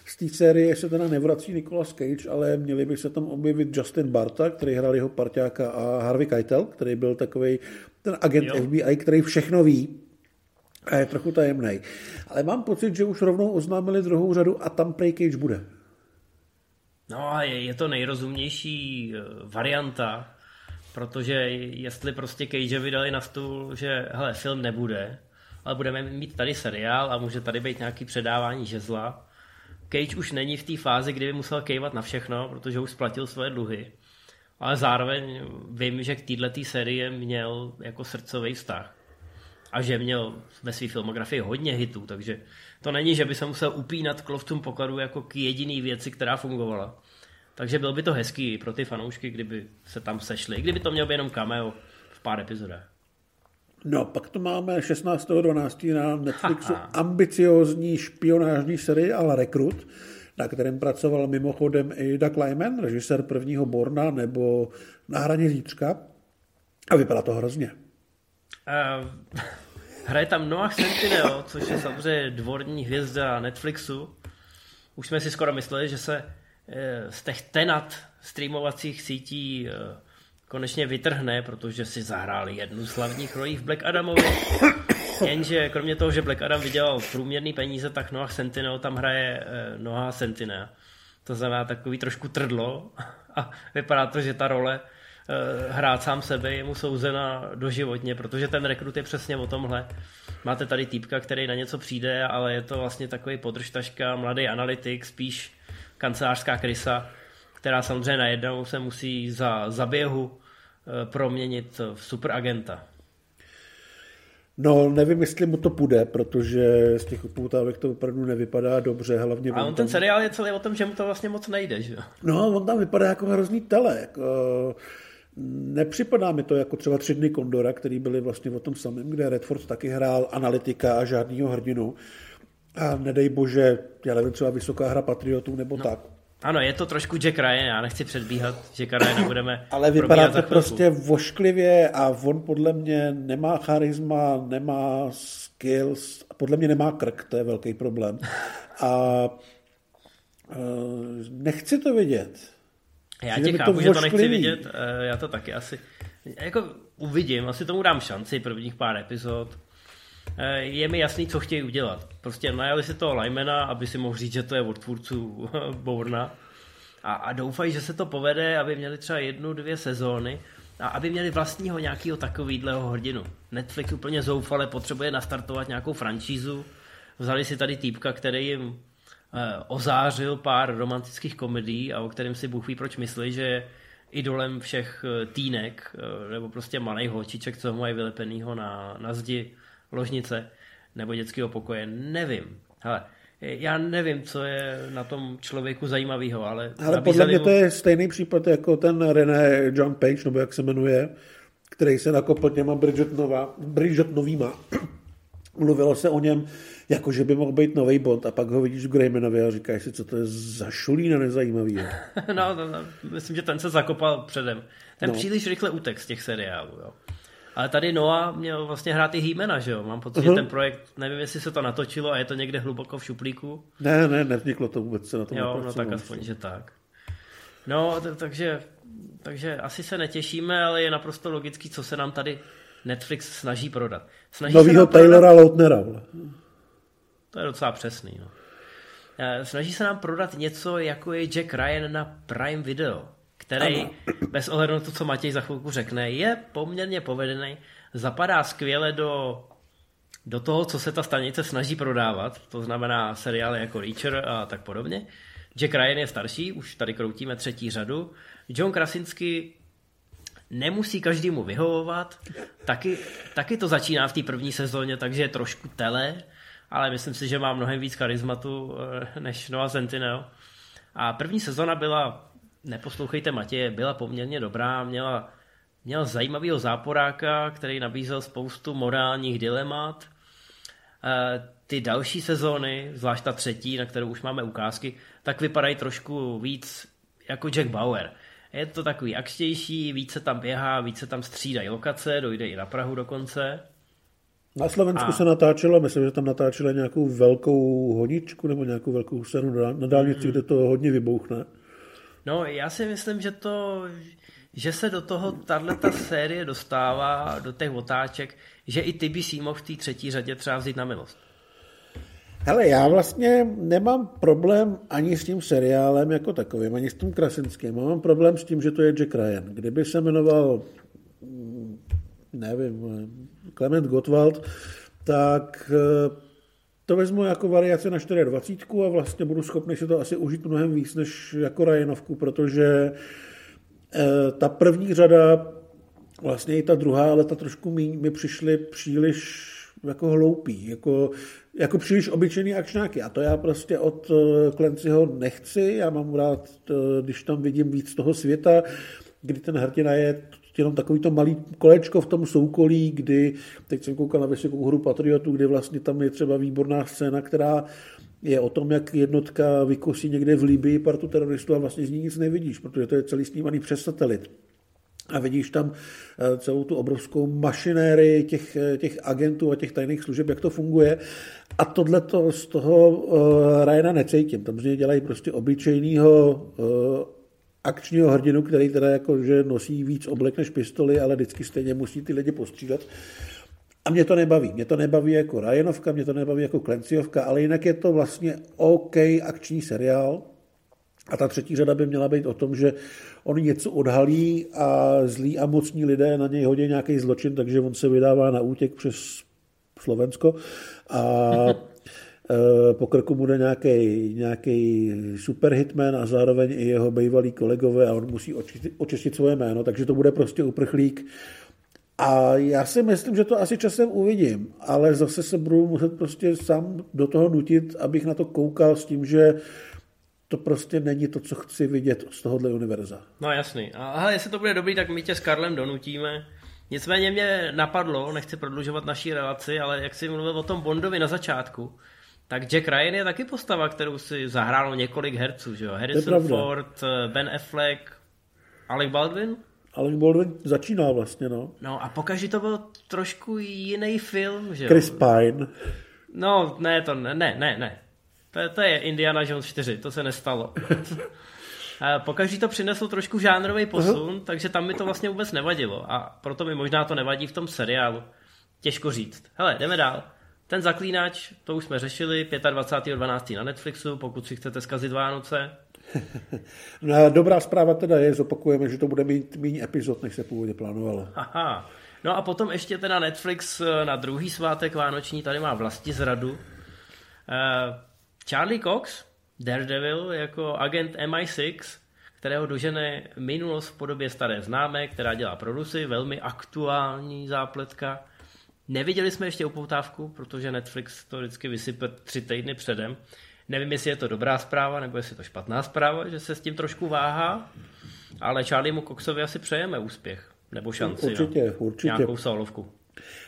Z té série se teda nevrací Nicolas Cage, ale měli by se tam objevit Justin Barta, který hrál jeho parťáka a Harvey Keitel, který byl takový ten agent jo. FBI, který všechno ví a je trochu tajemný. Ale mám pocit, že už rovnou oznámili druhou řadu a tam Prey Cage bude. No a je, je to nejrozumnější eh, varianta, protože jestli prostě Cage vydali na stůl, že hele, film nebude, ale budeme mít tady seriál a může tady být nějaký předávání žezla. Cage už není v té fázi, kdy by musel kejvat na všechno, protože už splatil svoje dluhy. Ale zároveň vím, že k této série měl jako srdcový vztah. a že měl ve své filmografii hodně hitů, takže to není, že by se musel upínat k lovcům pokladu jako k jediný věci, která fungovala. Takže byl by to hezký pro ty fanoušky, kdyby se tam sešli, kdyby to měl být jenom cameo v pár epizodách. No, pak to máme 16.12. na Netflixu ambiciozní špionážní seriál Rekrut, na kterém pracoval mimochodem i Doug Lyman, režisér prvního Borna nebo Na hraně zítřka. A vypadá to hrozně. Uh, hraje tam Noah Centineo, což je samozřejmě dvorní hvězda Netflixu. Už jsme si skoro mysleli, že se eh, z těch tenat streamovacích sítí eh, konečně vytrhne, protože si zahráli jednu z hlavních rolí v Black Adamovi. Jenže kromě toho, že Black Adam vydělal průměrný peníze, tak Noah Centineo tam hraje Noah Centineo. To znamená takový trošku trdlo a vypadá to, že ta role Eh, hrát sám sebe je mu souzena doživotně, protože ten rekrut je přesně o tomhle. Máte tady týpka, který na něco přijde, ale je to vlastně takový podržtaška, mladý analytik, spíš kancelářská krysa, která samozřejmě najednou se musí za zaběhu eh, proměnit v superagenta. No, nevím, jestli mu to půjde, protože z těch upoutávek to opravdu nevypadá dobře. Hlavně a on, on ten tam... seriál je celý o tom, že mu to vlastně moc nejde, že No, on tam vypadá jako hrozný telek. Nepřipadá mi to jako třeba tři dny Kondora, který byli vlastně o tom samém, kde Redford taky hrál analytika a žádnýho hrdinu. A nedej bože, já nevím, třeba vysoká hra Patriotů nebo no. tak. Ano, je to trošku Jack Ryan, já nechci předbíhat Jack Ryan, budeme Ale vypadá to prostě vošklivě a on podle mě nemá charisma, nemá skills, podle mě nemá krk, to je velký problém. A uh, nechci to vidět. Já tě chápu, že to nechci vidět, eh, já to taky asi jako uvidím, asi tomu dám šanci prvních pár epizod. Eh, je mi jasný, co chtějí udělat. Prostě najali si toho Lymana, aby si mohl říct, že to je od tvůrců Bourna. A, a doufají, že se to povede, aby měli třeba jednu, dvě sezóny a aby měli vlastního nějakého takovýhleho hrdinu. Netflix úplně zoufale potřebuje nastartovat nějakou franšízu. Vzali si tady týpka, který jim ozářil pár romantických komedií a o kterém si Bůh ví, proč myslí, že je idolem všech eh, týnek eh, nebo prostě malých holčiček, co mají vylepenýho na, na zdi ložnice nebo dětského pokoje. Nevím. Hele, já nevím, co je na tom člověku zajímavého, ale... Ale podle mě mu... to je stejný případ jako ten René John Page, nebo jak se jmenuje, který se nakopl těma Bridget, Nova, Bridget novýma. Mluvilo se o něm, jako že by mohl být nový Bond a pak ho vidíš v Greymanovi a říkáš si, co to je za šulína nezajímavý. no, no, no, myslím, že ten se zakopal předem. Ten no. příliš rychle utek z těch seriálů, jo. Ale tady Noah měl vlastně hrát i Hýmena, že jo? Mám pocit, uh-huh. že ten projekt, nevím, jestli se to natočilo a je to někde hluboko v šuplíku. Ne, ne, nevzniklo to vůbec se na tom Jo, no tak aspoň, že tak. No, takže, takže asi se netěšíme, ale je naprosto logický, co se nám tady Netflix snaží prodat. Snaží Novýho Taylora prodat... Lautnera. To je docela přesný. No. Eh, snaží se nám prodat něco, jako je Jack Ryan na Prime Video, který, ano. bez ohledu na to, co Matěj za chvilku řekne, je poměrně povedený, zapadá skvěle do, do toho, co se ta stanice snaží prodávat, to znamená seriály jako Reacher a tak podobně. Jack Ryan je starší, už tady kroutíme třetí řadu. John Krasinsky nemusí každému vyhovovat, taky, taky to začíná v té první sezóně, takže je trošku tele, ale myslím si, že má mnohem víc charizmatu eh, než Noah Centineo. A první sezona byla, neposlouchejte Matěje, byla poměrně dobrá, měla, měl zajímavého záporáka, který nabízel spoustu morálních dilemat. Eh, ty další sezóny, zvlášť ta třetí, na kterou už máme ukázky, tak vypadají trošku víc jako Jack Bauer. Je to takový akčtější, více tam běhá, více tam střídají lokace, dojde i na Prahu dokonce. Na Slovensku a... se natáčelo, myslím, že tam natáčeli nějakou velkou honičku nebo nějakou velkou scénu na dálnici, mm. kde to hodně vybouchne. No, já si myslím, že to, že se do toho tato série dostává, do těch otáček, že i ty by si mohl v té třetí řadě třeba vzít na milost. Hele, já vlastně nemám problém ani s tím seriálem jako takovým, ani s tím Krasinským. Mám problém s tím, že to je Jack Ryan. Kdyby se jmenoval, mm, nevím, Klement Gottwald, tak eh, to vezmu jako variace na 24 a vlastně budu schopný si to asi užít mnohem víc než jako Ryanovku, protože eh, ta první řada, vlastně i ta druhá, ale ta trošku mi přišly příliš jako hloupý, jako, jako příliš obyčejný akčňáky. A to já prostě od Klencyho nechci. Já mám rád, když tam vidím víc toho světa, kdy ten hrdina je jenom takový to malý kolečko v tom soukolí, kdy, teď jsem koukal na vysokou hru Patriotů, kdy vlastně tam je třeba výborná scéna, která je o tom, jak jednotka vykosí někde v Libii partu teroristů a vlastně z ní nic nevidíš, protože to je celý snímaný přes satelit. A vidíš tam eh, celou tu obrovskou mašinérii těch, eh, těch agentů a těch tajných služeb, jak to funguje. A tohle to z toho uh, Ryana necítím. Tam z něj dělají prostě obyčejného uh, akčního hrdinu, který teda jako, že nosí víc oblek než pistoli, ale vždycky stejně musí ty lidi postřídat. A mě to nebaví. Mě to nebaví jako Ryanovka, mě to nebaví jako Klenciovka, ale jinak je to vlastně OK akční seriál. A ta třetí řada by měla být o tom, že on něco odhalí a zlí a mocní lidé na něj hodí nějaký zločin, takže on se vydává na útěk přes Slovensko a Eh, po krku bude nějaký, nějaký super hitman a zároveň i jeho bývalí kolegové a on musí očistit, očistit svoje jméno, takže to bude prostě uprchlík. A já si myslím, že to asi časem uvidím, ale zase se budu muset prostě sám do toho nutit, abych na to koukal s tím, že to prostě není to, co chci vidět z tohohle univerza. No jasný. A aha, jestli to bude dobrý, tak my tě s Karlem donutíme. Nicméně mě napadlo, nechci prodlužovat naší relaci, ale jak jsi mluvil o tom Bondovi na začátku, tak Jack Ryan je taky postava, kterou si zahrálo několik herců, že jo? Harrison Ford, Ben Affleck, Alec Baldwin? Alec Baldwin začíná vlastně, no. No a pokaždé to byl trošku jiný film, že jo? Chris Pine. No, ne, to ne, ne, ne, ne. To, to je Indiana Jones 4, to se nestalo. Pokaždé to přineslo trošku žánrový posun, uh-huh. takže tam mi to vlastně vůbec nevadilo. A proto mi možná to nevadí v tom seriálu. Těžko říct. Hele, jdeme dál. Ten zaklínač, to už jsme řešili, 25.12. na Netflixu, pokud si chcete zkazit Vánoce. no, dobrá zpráva teda je, zopakujeme, že to bude mít méně epizod, než se původně plánovalo. Aha. No a potom ještě teda Netflix eh, na druhý svátek vánoční tady má vlasti zradu. Uh, Charlie Cox, Daredevil, jako agent MI6, kterého dožene minulost v podobě staré známé, která dělá pro Rusy, velmi aktuální zápletka. Neviděli jsme ještě upoutávku, protože Netflix to vždycky vysype tři týdny předem. Nevím, jestli je to dobrá zpráva, nebo jestli je to špatná zpráva, že se s tím trošku váhá, ale Charliemu Coxovi asi přejeme úspěch, nebo šanci. Určitě, no. určitě. Nějakou solovku.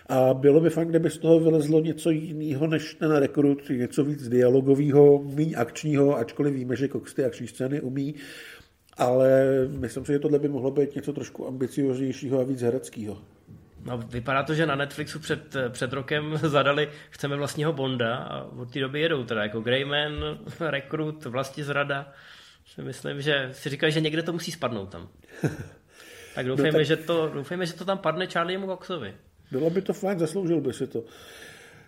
A bylo by fakt, kdyby z toho vylezlo něco jiného než ten rekrut, něco víc dialogového, méně akčního, ačkoliv víme, že Cox ty akční scény umí, ale myslím si, že tohle by mohlo být něco trošku ambicioznějšího a víc hereckého. No, vypadá to, že na Netflixu před, před rokem zadali chceme vlastního Bonda a od té doby jedou teda jako Greyman, Rekrut, Vlasti zrada. Si myslím, že si říkají, že někde to musí spadnout tam. Tak doufejme, no tak... Že, to, doufejme že to tam padne Charliemu Coxovi. Bylo by to fajn, zasloužil by si to.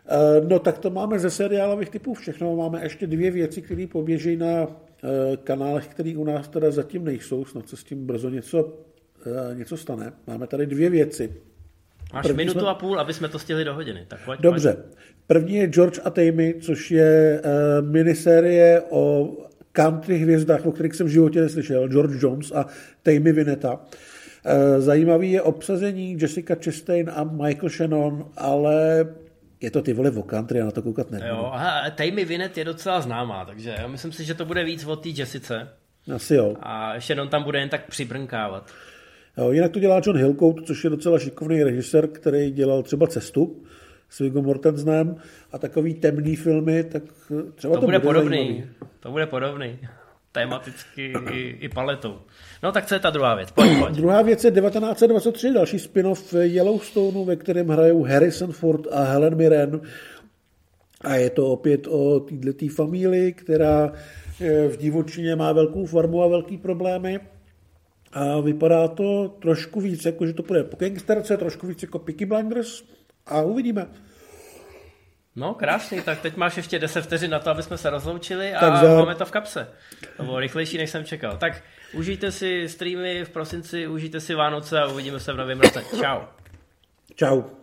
Eh, no tak to máme ze seriálových typů všechno. Máme ještě dvě věci, které poběží na eh, kanálech, které u nás teda zatím nejsou. Snad se s tím brzo něco, eh, něco stane. Máme tady dvě věci. Máš První minutu jsme... a půl, aby jsme to stihli do hodiny. Tak pojď, Dobře. Pojď. První je George a Tammy, což je uh, minisérie o country hvězdách, o kterých jsem v životě neslyšel. George Jones a Tammy Vineta. Uh, zajímavý je obsazení Jessica Chastain a Michael Shannon, ale je to ty vole o country, já na to koukat nebudu. Jo, aha, Tammy Vinet je docela známá, takže já myslím si, že to bude víc o té Jessice. Asi jo. A Shannon tam bude jen tak přibrnkávat. Jo, jinak to dělá John Hillcoat, což je docela šikovný režisér, který dělal třeba Cestu s Viggo Mortensenem a takový temný filmy, tak třeba to, to bude, bude podobný. Zajímavý. To bude podobný. Tematicky i, i paletou. No tak co je ta druhá věc? Pojď, pojď. Druhá věc je 1923, další spin-off Yellowstoneu, ve kterém hrajou Harrison Ford a Helen Mirren. A je to opět o této familii, která eh, v divočině má velkou farmu a velký problémy a vypadá to trošku víc, jako že to bude po gangsterce, trošku víc jako Peaky Blinders a uvidíme. No, krásný, tak teď máš ještě 10 vteřin na to, aby jsme se rozloučili a tak za... máme to v kapse. To bylo rychlejší, než jsem čekal. Tak užijte si streamy v prosinci, užijte si Vánoce a uvidíme se v novém roce. Čau. Čau.